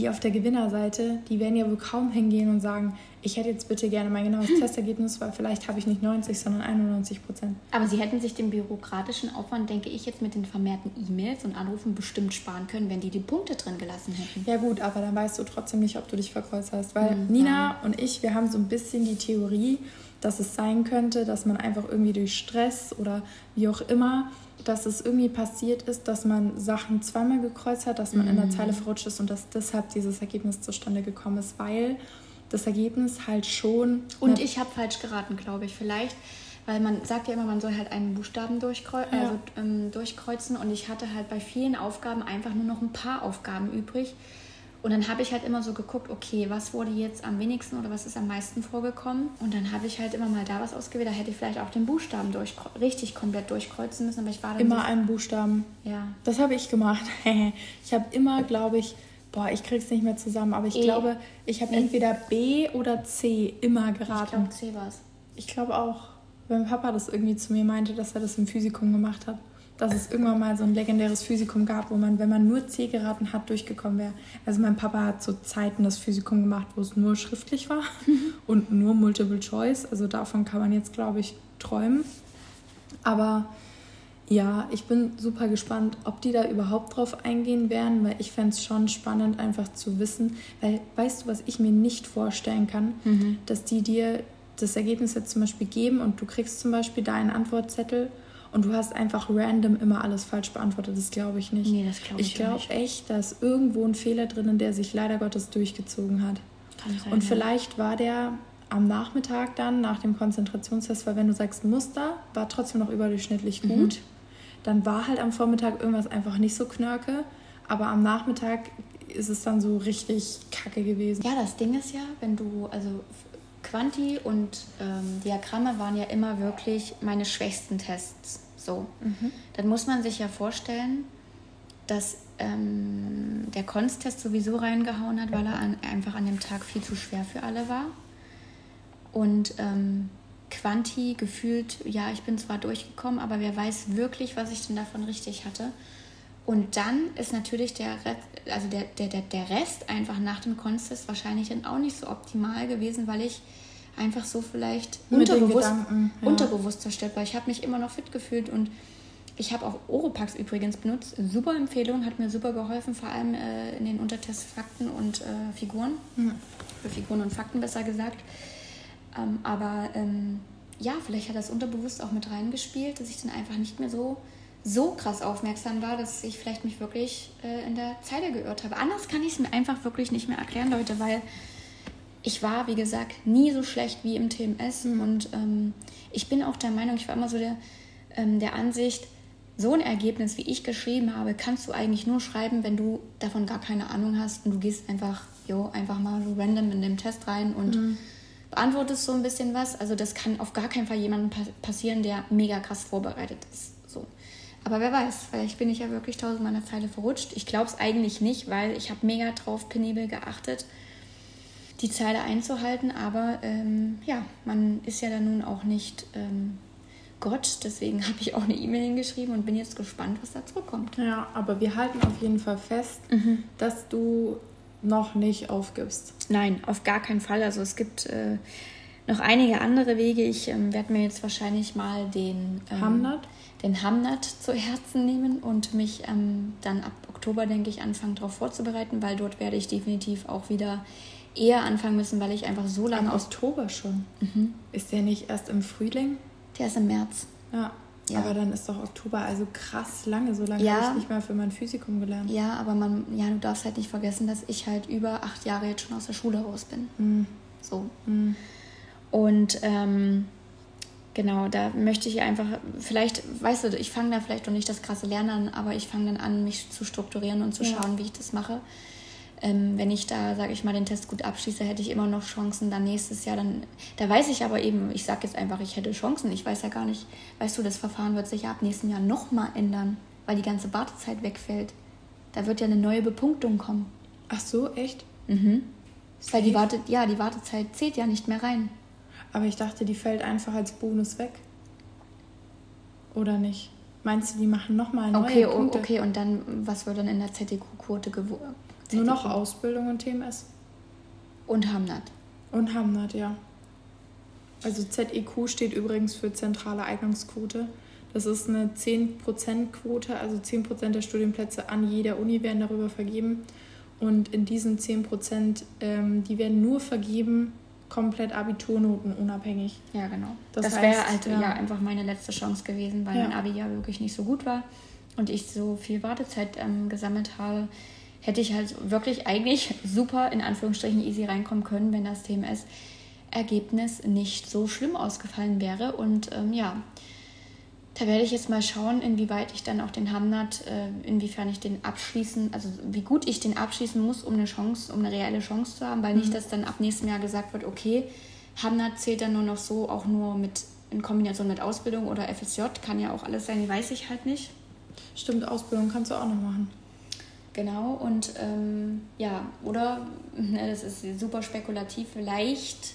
die auf der Gewinnerseite, die werden ja wohl kaum hingehen und sagen, ich hätte jetzt bitte gerne mein genaues Testergebnis, weil vielleicht habe ich nicht 90, sondern 91 Prozent. Aber sie hätten sich den bürokratischen Aufwand, denke ich, jetzt mit den vermehrten E-Mails und Anrufen bestimmt sparen können, wenn die die Punkte drin gelassen hätten. Ja gut, aber dann weißt du trotzdem nicht, ob du dich verkreuzt hast, weil mhm. Nina und ich, wir haben so ein bisschen die Theorie, dass es sein könnte, dass man einfach irgendwie durch Stress oder wie auch immer dass es irgendwie passiert ist, dass man Sachen zweimal gekreuzt hat, dass man mhm. in der mhm. Zeile verrutscht ist und dass deshalb dieses Ergebnis zustande gekommen ist, weil das Ergebnis halt schon. Und ich habe falsch geraten, glaube ich. Vielleicht, weil man sagt ja immer, man soll halt einen Buchstaben durchkreu ja. also, ähm, durchkreuzen und ich hatte halt bei vielen Aufgaben einfach nur noch ein paar Aufgaben übrig und dann habe ich halt immer so geguckt, okay, was wurde jetzt am wenigsten oder was ist am meisten vorgekommen? Und dann habe ich halt immer mal da was ausgewählt. Da hätte ich vielleicht auch den Buchstaben durch, richtig komplett durchkreuzen müssen, aber ich war dann. Immer so, einen Buchstaben. Ja. Das habe ich gemacht. ich habe immer, glaube ich, boah, ich krieg's nicht mehr zusammen, aber ich e. glaube, ich habe entweder B oder C immer geraten. Ich glaube, C war es. Ich glaube auch, wenn Papa das irgendwie zu mir meinte, dass er das im Physikum gemacht hat dass es irgendwann mal so ein legendäres Physikum gab, wo man, wenn man nur C geraten hat, durchgekommen wäre. Also mein Papa hat zu Zeiten das Physikum gemacht, wo es nur schriftlich war und nur Multiple Choice. Also davon kann man jetzt, glaube ich, träumen. Aber ja, ich bin super gespannt, ob die da überhaupt drauf eingehen werden, weil ich fände es schon spannend, einfach zu wissen, weil weißt du, was ich mir nicht vorstellen kann, mhm. dass die dir das Ergebnis jetzt zum Beispiel geben und du kriegst zum Beispiel deinen Antwortzettel und du hast einfach random immer alles falsch beantwortet. Das glaube ich nicht. Nee, das glaube ich, ich glaube echt, da ist irgendwo ein Fehler drin, der sich leider Gottes durchgezogen hat. Kann sein, und vielleicht war der am Nachmittag dann nach dem Konzentrationstest, weil wenn du sagst Muster, war trotzdem noch überdurchschnittlich mhm. gut. Mhm. Dann war halt am Vormittag irgendwas einfach nicht so knörke, aber am Nachmittag ist es dann so richtig kacke gewesen. Ja, das Ding ist ja, wenn du, also Quanti und ähm, Diagramme waren ja immer wirklich meine schwächsten Tests. So. Mhm. Dann muss man sich ja vorstellen, dass ähm, der Konst-Test sowieso reingehauen hat, weil er an, einfach an dem Tag viel zu schwer für alle war. Und ähm, Quanti gefühlt, ja, ich bin zwar durchgekommen, aber wer weiß wirklich, was ich denn davon richtig hatte. Und dann ist natürlich der, also der, der, der, der Rest einfach nach dem Konstest wahrscheinlich dann auch nicht so optimal gewesen, weil ich einfach so vielleicht unterbewusst, Gedanken, ja. unterbewusst zerstört war. Ich habe mich immer noch fit gefühlt und ich habe auch Oropax übrigens benutzt. Super Empfehlung, hat mir super geholfen, vor allem äh, in den Untertestfakten und äh, Figuren. Mhm. Für Figuren und Fakten besser gesagt. Ähm, aber ähm, ja, vielleicht hat das unterbewusst auch mit reingespielt, dass ich dann einfach nicht mehr so so krass aufmerksam war, dass ich vielleicht mich wirklich äh, in der Zeile geirrt habe. Anders kann ich es mir einfach wirklich nicht mehr erklären, Leute, weil ich war, wie gesagt, nie so schlecht wie im TMS. Mhm. Und ähm, ich bin auch der Meinung, ich war immer so der, ähm, der Ansicht, so ein Ergebnis, wie ich geschrieben habe, kannst du eigentlich nur schreiben, wenn du davon gar keine Ahnung hast und du gehst einfach, jo, einfach mal so random in den Test rein und mhm. beantwortest so ein bisschen was. Also das kann auf gar keinen Fall jemandem passieren, der mega krass vorbereitet ist. Aber wer weiß, vielleicht bin ich ja wirklich tausendmal in der Zeile verrutscht. Ich glaube es eigentlich nicht, weil ich habe mega drauf penibel geachtet die Zeile einzuhalten. Aber ähm, ja, man ist ja dann nun auch nicht ähm, Gott. Deswegen habe ich auch eine E-Mail hingeschrieben und bin jetzt gespannt, was da zurückkommt. Ja, aber wir halten auf jeden Fall fest, mhm. dass du noch nicht aufgibst. Nein, auf gar keinen Fall. Also es gibt äh, noch einige andere Wege. Ich ähm, werde mir jetzt wahrscheinlich mal den ähm, Hamnat? Den Hamnat zu Herzen nehmen und mich ähm, dann ab Oktober, denke ich, anfangen darauf vorzubereiten, weil dort werde ich definitiv auch wieder eher anfangen müssen, weil ich einfach so lange. Im Oktober schon. Mhm. Ist der nicht erst im Frühling? Der ist im März. Ja. ja. Aber dann ist doch Oktober also krass lange. So lange ja. habe ich nicht mal für mein Physikum gelernt. Ja, aber man, ja, du darfst halt nicht vergessen, dass ich halt über acht Jahre jetzt schon aus der Schule raus bin. Mhm. So. Mhm. Und ähm, genau, da möchte ich einfach, vielleicht, weißt du, ich fange da vielleicht noch nicht das krasse Lernen an, aber ich fange dann an, mich zu strukturieren und zu ja. schauen, wie ich das mache ähm, wenn ich da, sage ich mal, den Test gut abschließe, hätte ich immer noch Chancen dann nächstes Jahr. Dann, da weiß ich aber eben, ich sage jetzt einfach, ich hätte Chancen. Ich weiß ja gar nicht, weißt du, das Verfahren wird sich ja ab nächstem Jahr nochmal ändern, weil die ganze Wartezeit wegfällt. Da wird ja eine neue Bepunktung kommen. Ach so, echt? Mhm. Weil die, Warte, ja, die Wartezeit zählt ja nicht mehr rein. Aber ich dachte, die fällt einfach als Bonus weg. Oder nicht? Meinst du, die machen nochmal neue okay, Punkte? Okay, und dann, was wird dann in der ZDQ-Quote nur noch Ausbildung und TMS. Und Hamnat. Und Hamnat, ja. Also ZEQ steht übrigens für zentrale Eignungsquote. Das ist eine 10%-Quote, also 10% der Studienplätze an jeder Uni werden darüber vergeben. Und in diesen 10%, ähm, die werden nur vergeben, komplett Abiturnoten unabhängig. Ja, genau. Das, das wäre also ja. ja. einfach meine letzte Chance gewesen, weil ja. mein Abi ja wirklich nicht so gut war und ich so viel Wartezeit ähm, gesammelt habe hätte ich halt wirklich eigentlich super in Anführungsstrichen easy reinkommen können, wenn das TMS-Ergebnis nicht so schlimm ausgefallen wäre. Und ähm, ja, da werde ich jetzt mal schauen, inwieweit ich dann auch den Hamnat, äh, inwiefern ich den abschließen, also wie gut ich den abschließen muss, um eine Chance, um eine reelle Chance zu haben, weil mhm. nicht, dass dann ab nächstem Jahr gesagt wird, okay, Hamnat zählt dann nur noch so, auch nur mit in Kombination mit Ausbildung oder FSJ, kann ja auch alles sein, weiß ich halt nicht. Stimmt, Ausbildung kannst du auch noch machen. Genau, und ähm, ja, oder, ne, das ist super spekulativ, vielleicht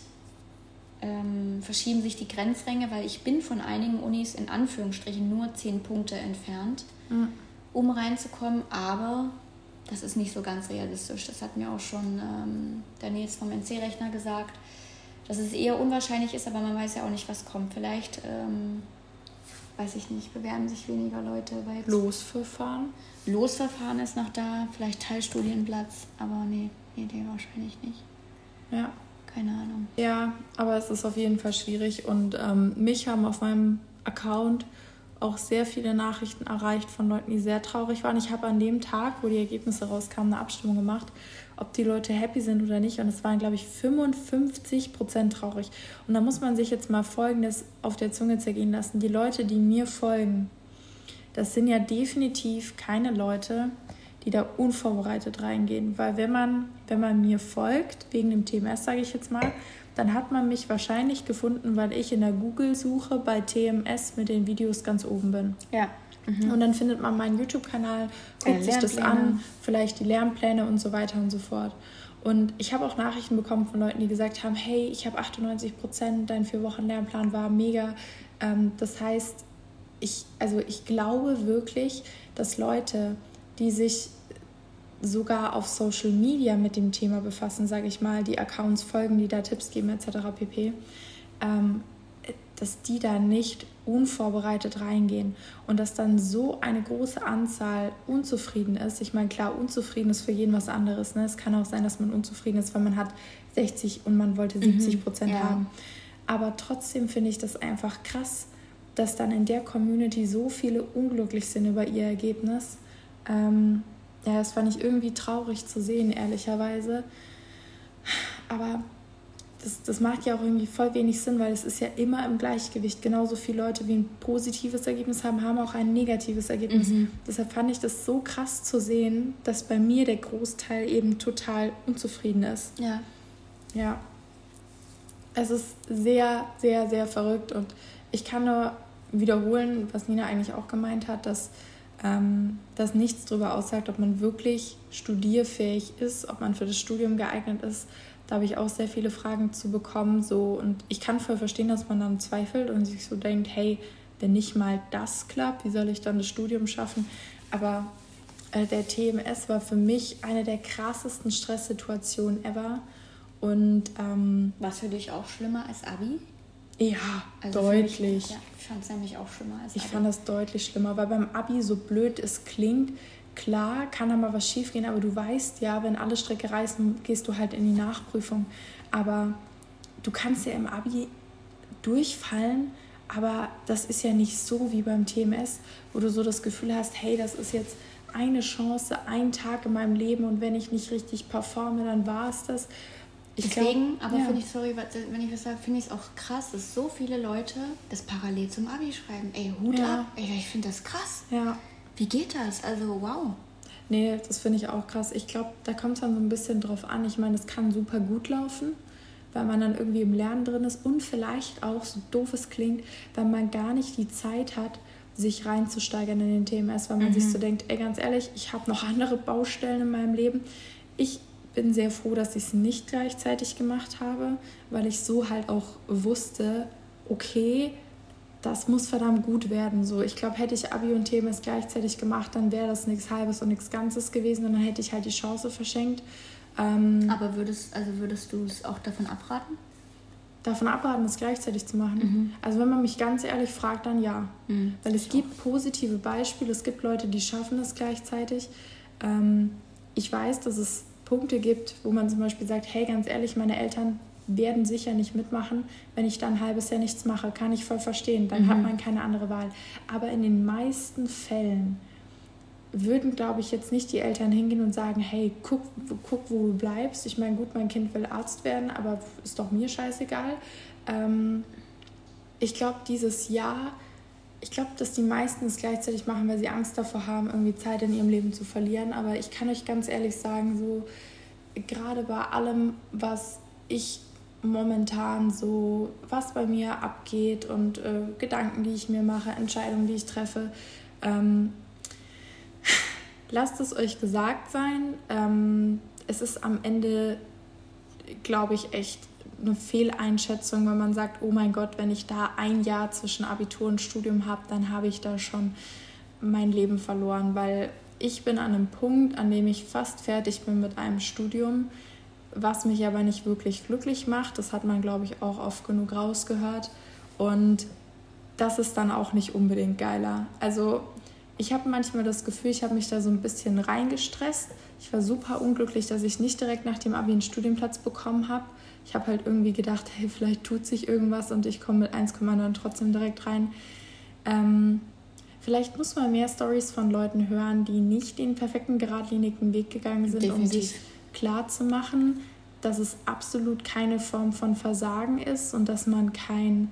ähm, verschieben sich die Grenzränge, weil ich bin von einigen Unis in Anführungsstrichen nur zehn Punkte entfernt, mhm. um reinzukommen, aber das ist nicht so ganz realistisch. Das hat mir auch schon ähm, der Nils vom NC-Rechner gesagt, dass es eher unwahrscheinlich ist, aber man weiß ja auch nicht, was kommt. Vielleicht ähm, weiß ich nicht, bewerben sich weniger Leute. Weil Losverfahren? Losverfahren ist noch da, vielleicht Teilstudienplatz, aber nee, Idee wahrscheinlich nicht. Ja. Keine Ahnung. Ja, aber es ist auf jeden Fall schwierig und ähm, mich haben auf meinem Account auch sehr viele Nachrichten erreicht von Leuten, die sehr traurig waren. Ich habe an dem Tag, wo die Ergebnisse rauskamen, eine Abstimmung gemacht ob die Leute happy sind oder nicht. Und es waren, glaube ich, 55 Prozent traurig. Und da muss man sich jetzt mal Folgendes auf der Zunge zergehen lassen. Die Leute, die mir folgen, das sind ja definitiv keine Leute, die da unvorbereitet reingehen. Weil wenn man, wenn man mir folgt, wegen dem TMS sage ich jetzt mal, dann hat man mich wahrscheinlich gefunden, weil ich in der Google-Suche bei TMS mit den Videos ganz oben bin. Ja. Mhm. Und dann findet man meinen YouTube-Kanal, guckt äh, sich das an, vielleicht die Lernpläne und so weiter und so fort. Und ich habe auch Nachrichten bekommen von Leuten, die gesagt haben, hey, ich habe 98 Prozent, dein vier Wochen Lernplan war mega. Ähm, das heißt, ich, also ich glaube wirklich, dass Leute, die sich sogar auf Social Media mit dem Thema befassen, sage ich mal, die Accounts folgen, die da Tipps geben etc. pp, ähm, dass die da nicht unvorbereitet reingehen und dass dann so eine große Anzahl unzufrieden ist. Ich meine, klar, unzufrieden ist für jeden was anderes. Ne? Es kann auch sein, dass man unzufrieden ist, weil man hat 60 und man wollte 70 mhm, Prozent mhm, ja. haben. Aber trotzdem finde ich das einfach krass, dass dann in der Community so viele unglücklich sind über ihr Ergebnis. Ähm, ja, das fand ich irgendwie traurig zu sehen, ehrlicherweise. Aber das, das macht ja auch irgendwie voll wenig Sinn, weil es ist ja immer im Gleichgewicht. Genauso viele Leute, wie ein positives Ergebnis haben, haben auch ein negatives Ergebnis. Mhm. Deshalb fand ich das so krass zu sehen, dass bei mir der Großteil eben total unzufrieden ist. Ja. Ja. Es ist sehr, sehr, sehr verrückt und ich kann nur wiederholen, was Nina eigentlich auch gemeint hat, dass ähm, das nichts darüber aussagt, ob man wirklich studierfähig ist, ob man für das Studium geeignet ist, da habe ich auch sehr viele Fragen zu bekommen. So, und ich kann voll verstehen, dass man dann zweifelt und sich so denkt, hey, wenn nicht mal das klappt, wie soll ich dann das Studium schaffen? Aber äh, der TMS war für mich eine der krassesten Stresssituationen ever. Und ähm, war es für dich auch schlimmer als Abi? Ja, also deutlich. Mich, ja, ich fand es nämlich auch schlimmer als Abi. Ich fand das deutlich schlimmer, weil beim Abi, so blöd es klingt, Klar kann da mal was schiefgehen, aber du weißt ja, wenn alle Strecke reißen, gehst du halt in die Nachprüfung. Aber du kannst ja im Abi durchfallen, aber das ist ja nicht so wie beim TMS, wo du so das Gefühl hast, hey, das ist jetzt eine Chance, ein Tag in meinem Leben und wenn ich nicht richtig performe, dann war es das. Ich Deswegen, glaub, aber ja. finde ich, sorry, wenn ich was sage, finde ich es auch krass, dass so viele Leute das parallel zum Abi schreiben. Ey, Hut ja. ab. Ey, ich finde das krass. Ja. Wie geht das? Also, wow. Nee, das finde ich auch krass. Ich glaube, da kommt es dann so ein bisschen drauf an. Ich meine, es kann super gut laufen, weil man dann irgendwie im Lernen drin ist und vielleicht auch, so doof es klingt, weil man gar nicht die Zeit hat, sich reinzusteigern in den TMS, weil man mhm. sich so denkt, ey, ganz ehrlich, ich habe noch andere Baustellen in meinem Leben. Ich bin sehr froh, dass ich es nicht gleichzeitig gemacht habe, weil ich so halt auch wusste, okay, das muss verdammt gut werden. So, ich glaube, hätte ich Abi und TMS gleichzeitig gemacht, dann wäre das nichts Halbes und nichts Ganzes gewesen und dann hätte ich halt die Chance verschenkt. Ähm, Aber würdest, also würdest du es auch davon abraten? Davon abraten, es gleichzeitig zu machen. Mhm. Also wenn man mich ganz ehrlich fragt, dann ja. Mhm, Weil es gibt auch. positive Beispiele, es gibt Leute, die schaffen es gleichzeitig. Ähm, ich weiß, dass es Punkte gibt, wo man zum Beispiel sagt, hey, ganz ehrlich, meine Eltern werden sicher nicht mitmachen. Wenn ich dann ein halbes Jahr nichts mache, kann ich voll verstehen. Dann mhm. hat man keine andere Wahl. Aber in den meisten Fällen würden, glaube ich, jetzt nicht die Eltern hingehen und sagen, hey, guck, guck wo du bleibst. Ich meine, gut, mein Kind will Arzt werden, aber ist doch mir scheißegal. Ähm, ich glaube, dieses Jahr, ich glaube, dass die meisten es gleichzeitig machen, weil sie Angst davor haben, irgendwie Zeit in ihrem Leben zu verlieren. Aber ich kann euch ganz ehrlich sagen, so gerade bei allem, was ich momentan so, was bei mir abgeht und äh, Gedanken, die ich mir mache, Entscheidungen, die ich treffe. Ähm, lasst es euch gesagt sein. Ähm, es ist am Ende, glaube ich, echt eine Fehleinschätzung, wenn man sagt, oh mein Gott, wenn ich da ein Jahr zwischen Abitur und Studium habe, dann habe ich da schon mein Leben verloren, weil ich bin an einem Punkt, an dem ich fast fertig bin mit einem Studium was mich aber nicht wirklich glücklich macht. Das hat man, glaube ich, auch oft genug rausgehört. Und das ist dann auch nicht unbedingt geiler. Also ich habe manchmal das Gefühl, ich habe mich da so ein bisschen reingestresst. Ich war super unglücklich, dass ich nicht direkt nach dem Abi einen Studienplatz bekommen habe. Ich habe halt irgendwie gedacht, hey, vielleicht tut sich irgendwas und ich komme mit 1,9 trotzdem direkt rein. Ähm, vielleicht muss man mehr Stories von Leuten hören, die nicht den perfekten geradlinigen Weg gegangen sind, Definitiv. um sich klar zu machen, dass es absolut keine Form von Versagen ist und dass man kein,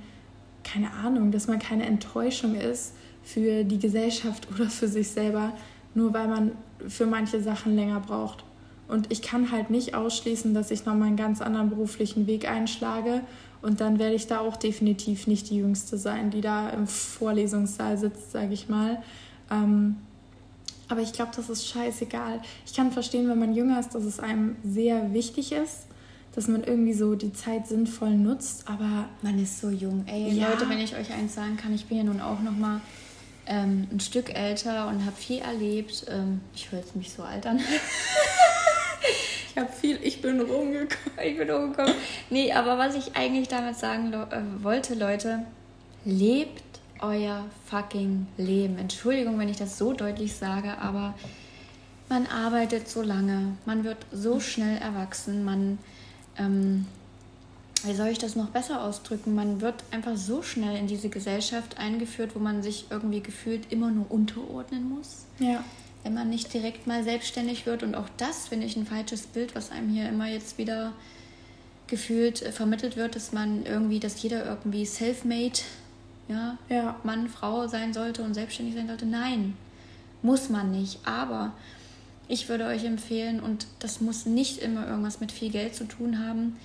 keine Ahnung, dass man keine Enttäuschung ist für die Gesellschaft oder für sich selber, nur weil man für manche Sachen länger braucht. Und ich kann halt nicht ausschließen, dass ich nochmal einen ganz anderen beruflichen Weg einschlage. Und dann werde ich da auch definitiv nicht die Jüngste sein, die da im Vorlesungssaal sitzt, sage ich mal. Ähm, aber ich glaube, das ist scheißegal. Ich kann verstehen, wenn man jünger ist, dass es einem sehr wichtig ist, dass man irgendwie so die Zeit sinnvoll nutzt. Aber man ist so jung. Ey, ja. Leute, wenn ich euch eins sagen kann, ich bin ja nun auch noch mal ähm, ein Stück älter und habe viel erlebt. Ähm, ich höre jetzt mich so alt an. ich habe viel, ich bin rumgekommen. Ich bin rumgekommen. Nee, aber was ich eigentlich damit sagen äh, wollte, Leute, lebt euer fucking Leben. Entschuldigung, wenn ich das so deutlich sage, aber man arbeitet so lange, man wird so schnell erwachsen, man, ähm, wie soll ich das noch besser ausdrücken? Man wird einfach so schnell in diese Gesellschaft eingeführt, wo man sich irgendwie gefühlt immer nur unterordnen muss. Ja. Wenn man nicht direkt mal selbstständig wird. Und auch das finde ich ein falsches Bild, was einem hier immer jetzt wieder gefühlt äh, vermittelt wird, dass man irgendwie, dass jeder irgendwie self-made, ja, ja, Mann, Frau sein sollte und selbstständig sein sollte. Nein, muss man nicht. Aber ich würde euch empfehlen, und das muss nicht immer irgendwas mit viel Geld zu tun haben,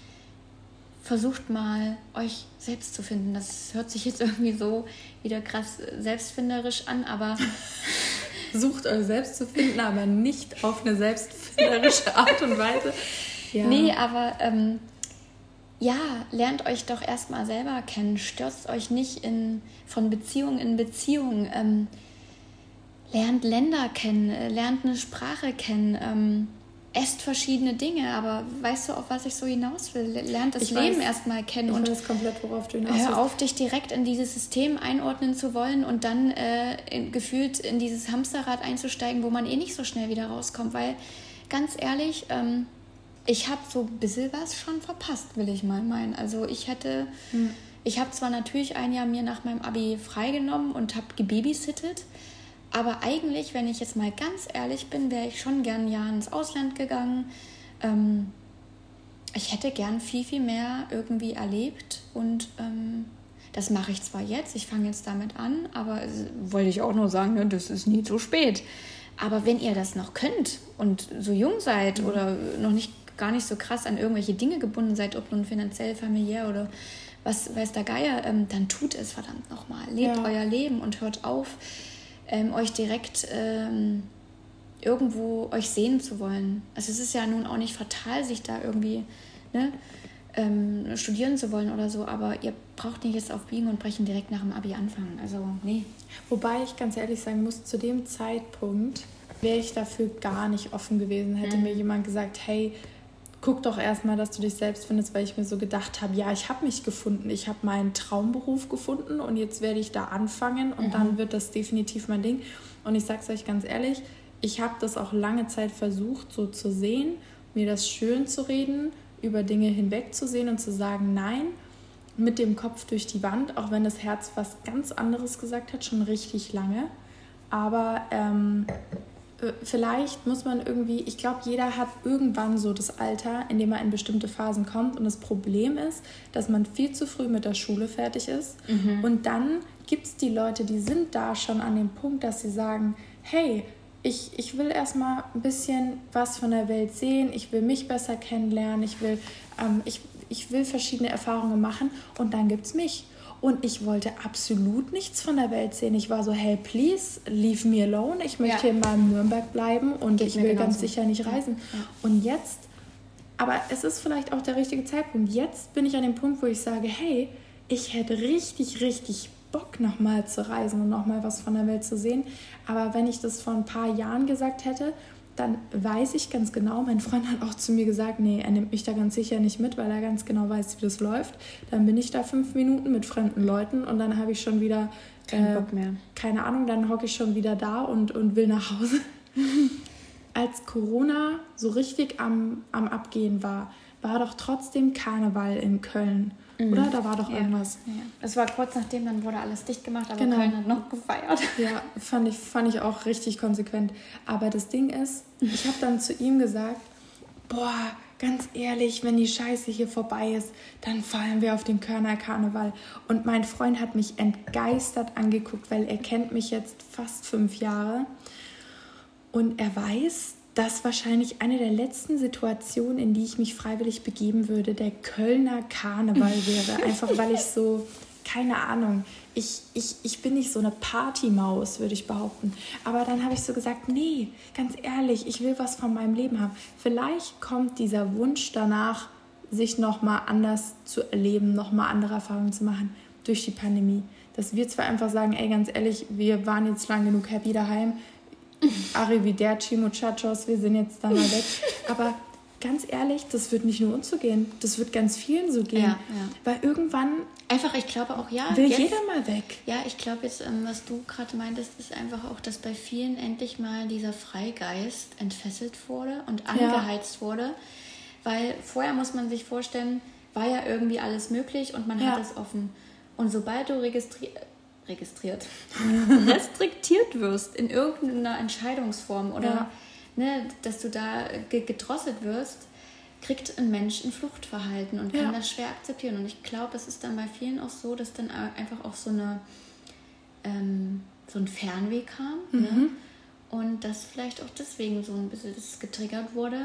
versucht mal, euch selbst zu finden. Das hört sich jetzt irgendwie so wieder krass selbstfinderisch an, aber. Sucht euch selbst zu finden, aber nicht auf eine selbstfinderische Art und Weise. Ja. Nee, aber ähm, ja, lernt euch doch erstmal selber kennen. Stürzt euch nicht in, von Beziehung in Beziehung. Ähm, lernt Länder kennen, äh, lernt eine Sprache kennen. Ähm, esst verschiedene Dinge, aber weißt du, auf was ich so hinaus will? Lernt das ich Leben erstmal kennen ich und weiß komplett, worauf du hinaus hör auf, dich direkt in dieses System einordnen zu wollen und dann äh, in, gefühlt in dieses Hamsterrad einzusteigen, wo man eh nicht so schnell wieder rauskommt, weil ganz ehrlich, ähm, ich habe so ein bisschen was schon verpasst, will ich mal meinen. Also ich hätte, hm. ich habe zwar natürlich ein Jahr mir nach meinem Abi freigenommen und habe gebabysittet, aber eigentlich, wenn ich jetzt mal ganz ehrlich bin, wäre ich schon gern ein Jahr ins Ausland gegangen. Ähm, ich hätte gern viel, viel mehr irgendwie erlebt und ähm, das mache ich zwar jetzt, ich fange jetzt damit an, aber wollte ich auch nur sagen, ne, das ist nie zu spät. Aber wenn ihr das noch könnt und so jung seid mhm. oder noch nicht gar nicht so krass an irgendwelche Dinge gebunden seid, ob nun finanziell, familiär oder was weiß der Geier, ähm, dann tut es verdammt nochmal. Lebt ja. euer Leben und hört auf, ähm, euch direkt ähm, irgendwo euch sehen zu wollen. Also es ist ja nun auch nicht fatal, sich da irgendwie ne, ähm, studieren zu wollen oder so, aber ihr braucht nicht jetzt auf Biegen und Brechen direkt nach dem Abi anfangen. Also nee. Wobei ich ganz ehrlich sagen muss, zu dem Zeitpunkt wäre ich dafür gar nicht offen gewesen. Hätte mhm. mir jemand gesagt, hey, guck doch erstmal, dass du dich selbst findest, weil ich mir so gedacht habe, ja, ich habe mich gefunden, ich habe meinen Traumberuf gefunden und jetzt werde ich da anfangen und mhm. dann wird das definitiv mein Ding. Und ich sage es euch ganz ehrlich, ich habe das auch lange Zeit versucht, so zu sehen, mir das schön zu reden, über Dinge hinwegzusehen und zu sagen, nein, mit dem Kopf durch die Wand, auch wenn das Herz was ganz anderes gesagt hat, schon richtig lange. Aber ähm, äh, vielleicht muss man irgendwie, ich glaube, jeder hat irgendwann so das Alter, in dem er in bestimmte Phasen kommt. Und das Problem ist, dass man viel zu früh mit der Schule fertig ist. Mhm. Und dann gibt es die Leute, die sind da schon an dem Punkt, dass sie sagen, hey, ich, ich will erstmal ein bisschen was von der Welt sehen, ich will mich besser kennenlernen, ich will, ähm, ich, ich will verschiedene Erfahrungen machen und dann gibt es mich. Und ich wollte absolut nichts von der Welt sehen. Ich war so, hey, please, leave me alone. Ich möchte ja. in Nürnberg bleiben und Geht ich will genauso. ganz sicher nicht reisen. Ja. Und jetzt, aber es ist vielleicht auch der richtige Zeitpunkt. Jetzt bin ich an dem Punkt, wo ich sage, hey, ich hätte richtig, richtig Bock, nochmal zu reisen und nochmal was von der Welt zu sehen. Aber wenn ich das vor ein paar Jahren gesagt hätte, dann weiß ich ganz genau, mein Freund hat auch zu mir gesagt, nee, er nimmt mich da ganz sicher nicht mit, weil er ganz genau weiß, wie das läuft. Dann bin ich da fünf Minuten mit fremden Leuten und dann habe ich schon wieder Kein äh, Bock mehr. keine Ahnung, dann hocke ich schon wieder da und, und will nach Hause. Als Corona so richtig am, am Abgehen war, war doch trotzdem Karneval in Köln. Mhm. Oder? Da war doch ja. irgendwas. Ja. Es war kurz nachdem, dann wurde alles dicht gemacht, aber genau. Köln hat noch gefeiert. Ja, fand ich, fand ich auch richtig konsequent. Aber das Ding ist, ich habe dann zu ihm gesagt, boah, ganz ehrlich, wenn die Scheiße hier vorbei ist, dann fallen wir auf den Körner Karneval. Und mein Freund hat mich entgeistert angeguckt, weil er kennt mich jetzt fast fünf Jahre. Und er weiß, das wahrscheinlich eine der letzten Situationen, in die ich mich freiwillig begeben würde, der Kölner Karneval wäre. Einfach weil ich so, keine Ahnung, ich, ich, ich bin nicht so eine Partymaus, würde ich behaupten. Aber dann habe ich so gesagt, nee, ganz ehrlich, ich will was von meinem Leben haben. Vielleicht kommt dieser Wunsch danach, sich nochmal anders zu erleben, nochmal andere Erfahrungen zu machen durch die Pandemie. Dass wir zwar einfach sagen, ey, ganz ehrlich, wir waren jetzt lang genug happy daheim, Arrivederci, Muchachos, wir sind jetzt da mal weg. Aber ganz ehrlich, das wird nicht nur uns so gehen, das wird ganz vielen so gehen. Ja, ja. Weil irgendwann. Einfach, ich glaube auch, ja. Will jetzt, jeder mal weg. Ja, ich glaube jetzt, ähm, was du gerade meintest, ist einfach auch, dass bei vielen endlich mal dieser Freigeist entfesselt wurde und angeheizt ja. wurde. Weil vorher muss man sich vorstellen, war ja irgendwie alles möglich und man hat es offen. Und sobald du registri registriert, restriktiert wirst in irgendeiner Entscheidungsform oder Ja. ne, dass du da ge gedrosselt wirst, kriegt ein Mensch ein Fluchtverhalten und kann Ja. das schwer akzeptieren. Und ich glaube, es ist dann bei vielen auch so, dass dann einfach auch so eine ähm, so ein Fernweh kam. Ne? Und das vielleicht auch deswegen so ein bisschen das getriggert wurde.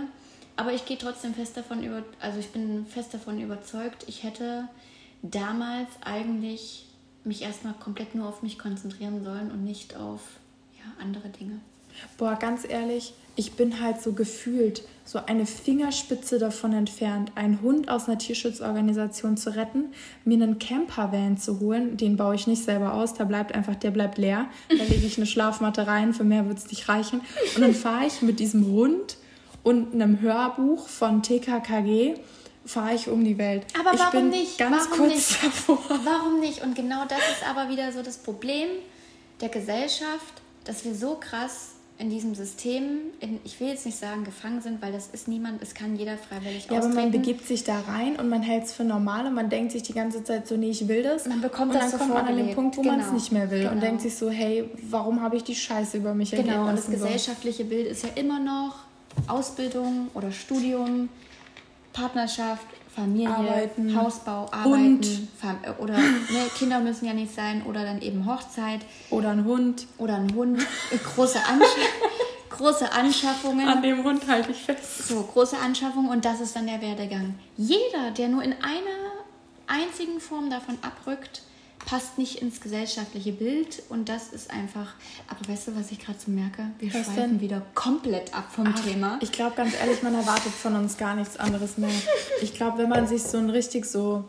Aber ich gehe trotzdem fest davon über, also ich bin fest davon überzeugt, ich hätte damals eigentlich mich erstmal komplett nur auf mich konzentrieren sollen und nicht auf ja, andere Dinge. Boah, ganz ehrlich, ich bin halt so gefühlt so eine Fingerspitze davon entfernt, einen Hund aus einer Tierschutzorganisation zu retten, mir einen Campervan zu holen. Den baue ich nicht selber aus, da bleibt einfach, der bleibt leer. Da lege ich eine Schlafmatte rein, für mehr wird es nicht reichen. Und dann fahre ich mit diesem Hund und einem Hörbuch von TKKG fahre ich um die Welt. Aber ich warum bin nicht? ganz Warum kurz nicht? davor. Warum nicht? Und genau das ist aber wieder so das Problem der Gesellschaft, dass wir so krass in diesem System, in, ich will jetzt nicht sagen gefangen sind, weil das ist niemand, es kann jeder freiwillig Ja, aber man austreten. begibt sich da rein und man hält es für normal und man denkt sich die ganze Zeit so, nee, ich will das. Man bekommt und das dann so kommt man an den. Punkt, wo man es Genau. nicht mehr will und Genau. denkt sich so, hey, warum habe ich die Scheiße über mich ergehen Genau, und das lassen? So. gesellschaftliche Bild ist ja immer noch Ausbildung oder Studium, Partnerschaft, Familie, Arbeiten, Hausbau, Arbeiten, Hund. Fam oder ne, Kinder müssen ja nicht sein oder dann eben Hochzeit Oder ein Hund. oder ein Hund, äh, große, Anscha große Anschaffungen. An dem Hund halte ich fest. So, große Anschaffung und das ist dann der Werdegang. Jeder, der nur in einer einzigen Form davon abrückt, passt nicht ins gesellschaftliche Bild und das ist einfach. Aber weißt du, was ich gerade so merke? Wir Was schweifen denn? wieder komplett ab vom Thema. Ich glaube ganz ehrlich, man erwartet von uns gar nichts anderes mehr. Ich glaube, wenn man sich so einen richtig so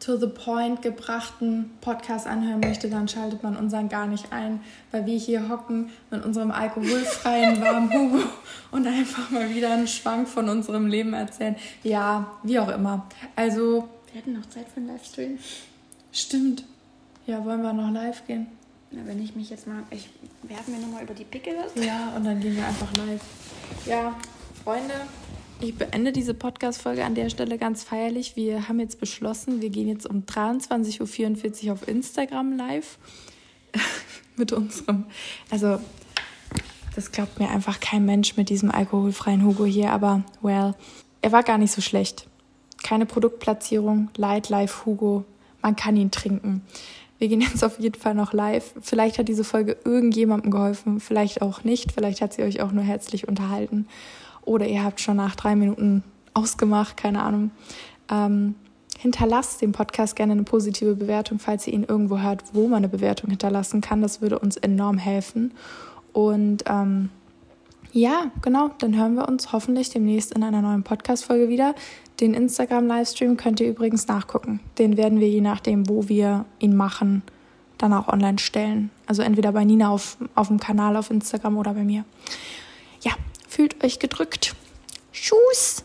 to the point gebrachten Podcast anhören möchte, dann schaltet man unseren gar nicht ein, weil wir hier hocken mit unserem alkoholfreien warmen Hugo und einfach mal wieder einen Schwank von unserem Leben erzählen. Ja, wie auch immer. Also, Wir hätten noch Zeit für einen Livestream. Stimmt. Ja, wollen wir noch live gehen? Na, wenn ich mich jetzt mal. Ich werfe mir nochmal über die Pickel was. Ja, und dann gehen wir einfach live. Ja, Freunde, ich beende diese Podcast-Folge an der Stelle ganz feierlich. Wir haben jetzt beschlossen, wir gehen jetzt um 23.44 Uhr auf Instagram live mit unserem. Also, das glaubt mir einfach kein Mensch mit diesem alkoholfreien Hugo hier, aber well, er war gar nicht so schlecht. Keine Produktplatzierung, Light Live Hugo, man kann ihn trinken. Wir gehen jetzt auf jeden Fall noch live. Vielleicht hat diese Folge irgendjemandem geholfen, vielleicht auch nicht. Vielleicht hat sie euch auch nur herzlich unterhalten. Oder ihr habt schon nach drei Minuten ausgemacht, keine Ahnung. Ähm, hinterlasst dem Podcast gerne eine positive Bewertung, falls ihr ihn irgendwo hört, wo man eine Bewertung hinterlassen kann. Das würde uns enorm helfen. Und ähm, ja, genau, dann hören wir uns hoffentlich demnächst in einer neuen Podcast-Folge wieder. Den Instagram-Livestream könnt ihr übrigens nachgucken. Den werden wir je nachdem, wo wir ihn machen, dann auch online stellen. Also entweder bei Nina auf, auf dem Kanal auf Instagram oder bei mir. Ja, fühlt euch gedrückt. Tschüss!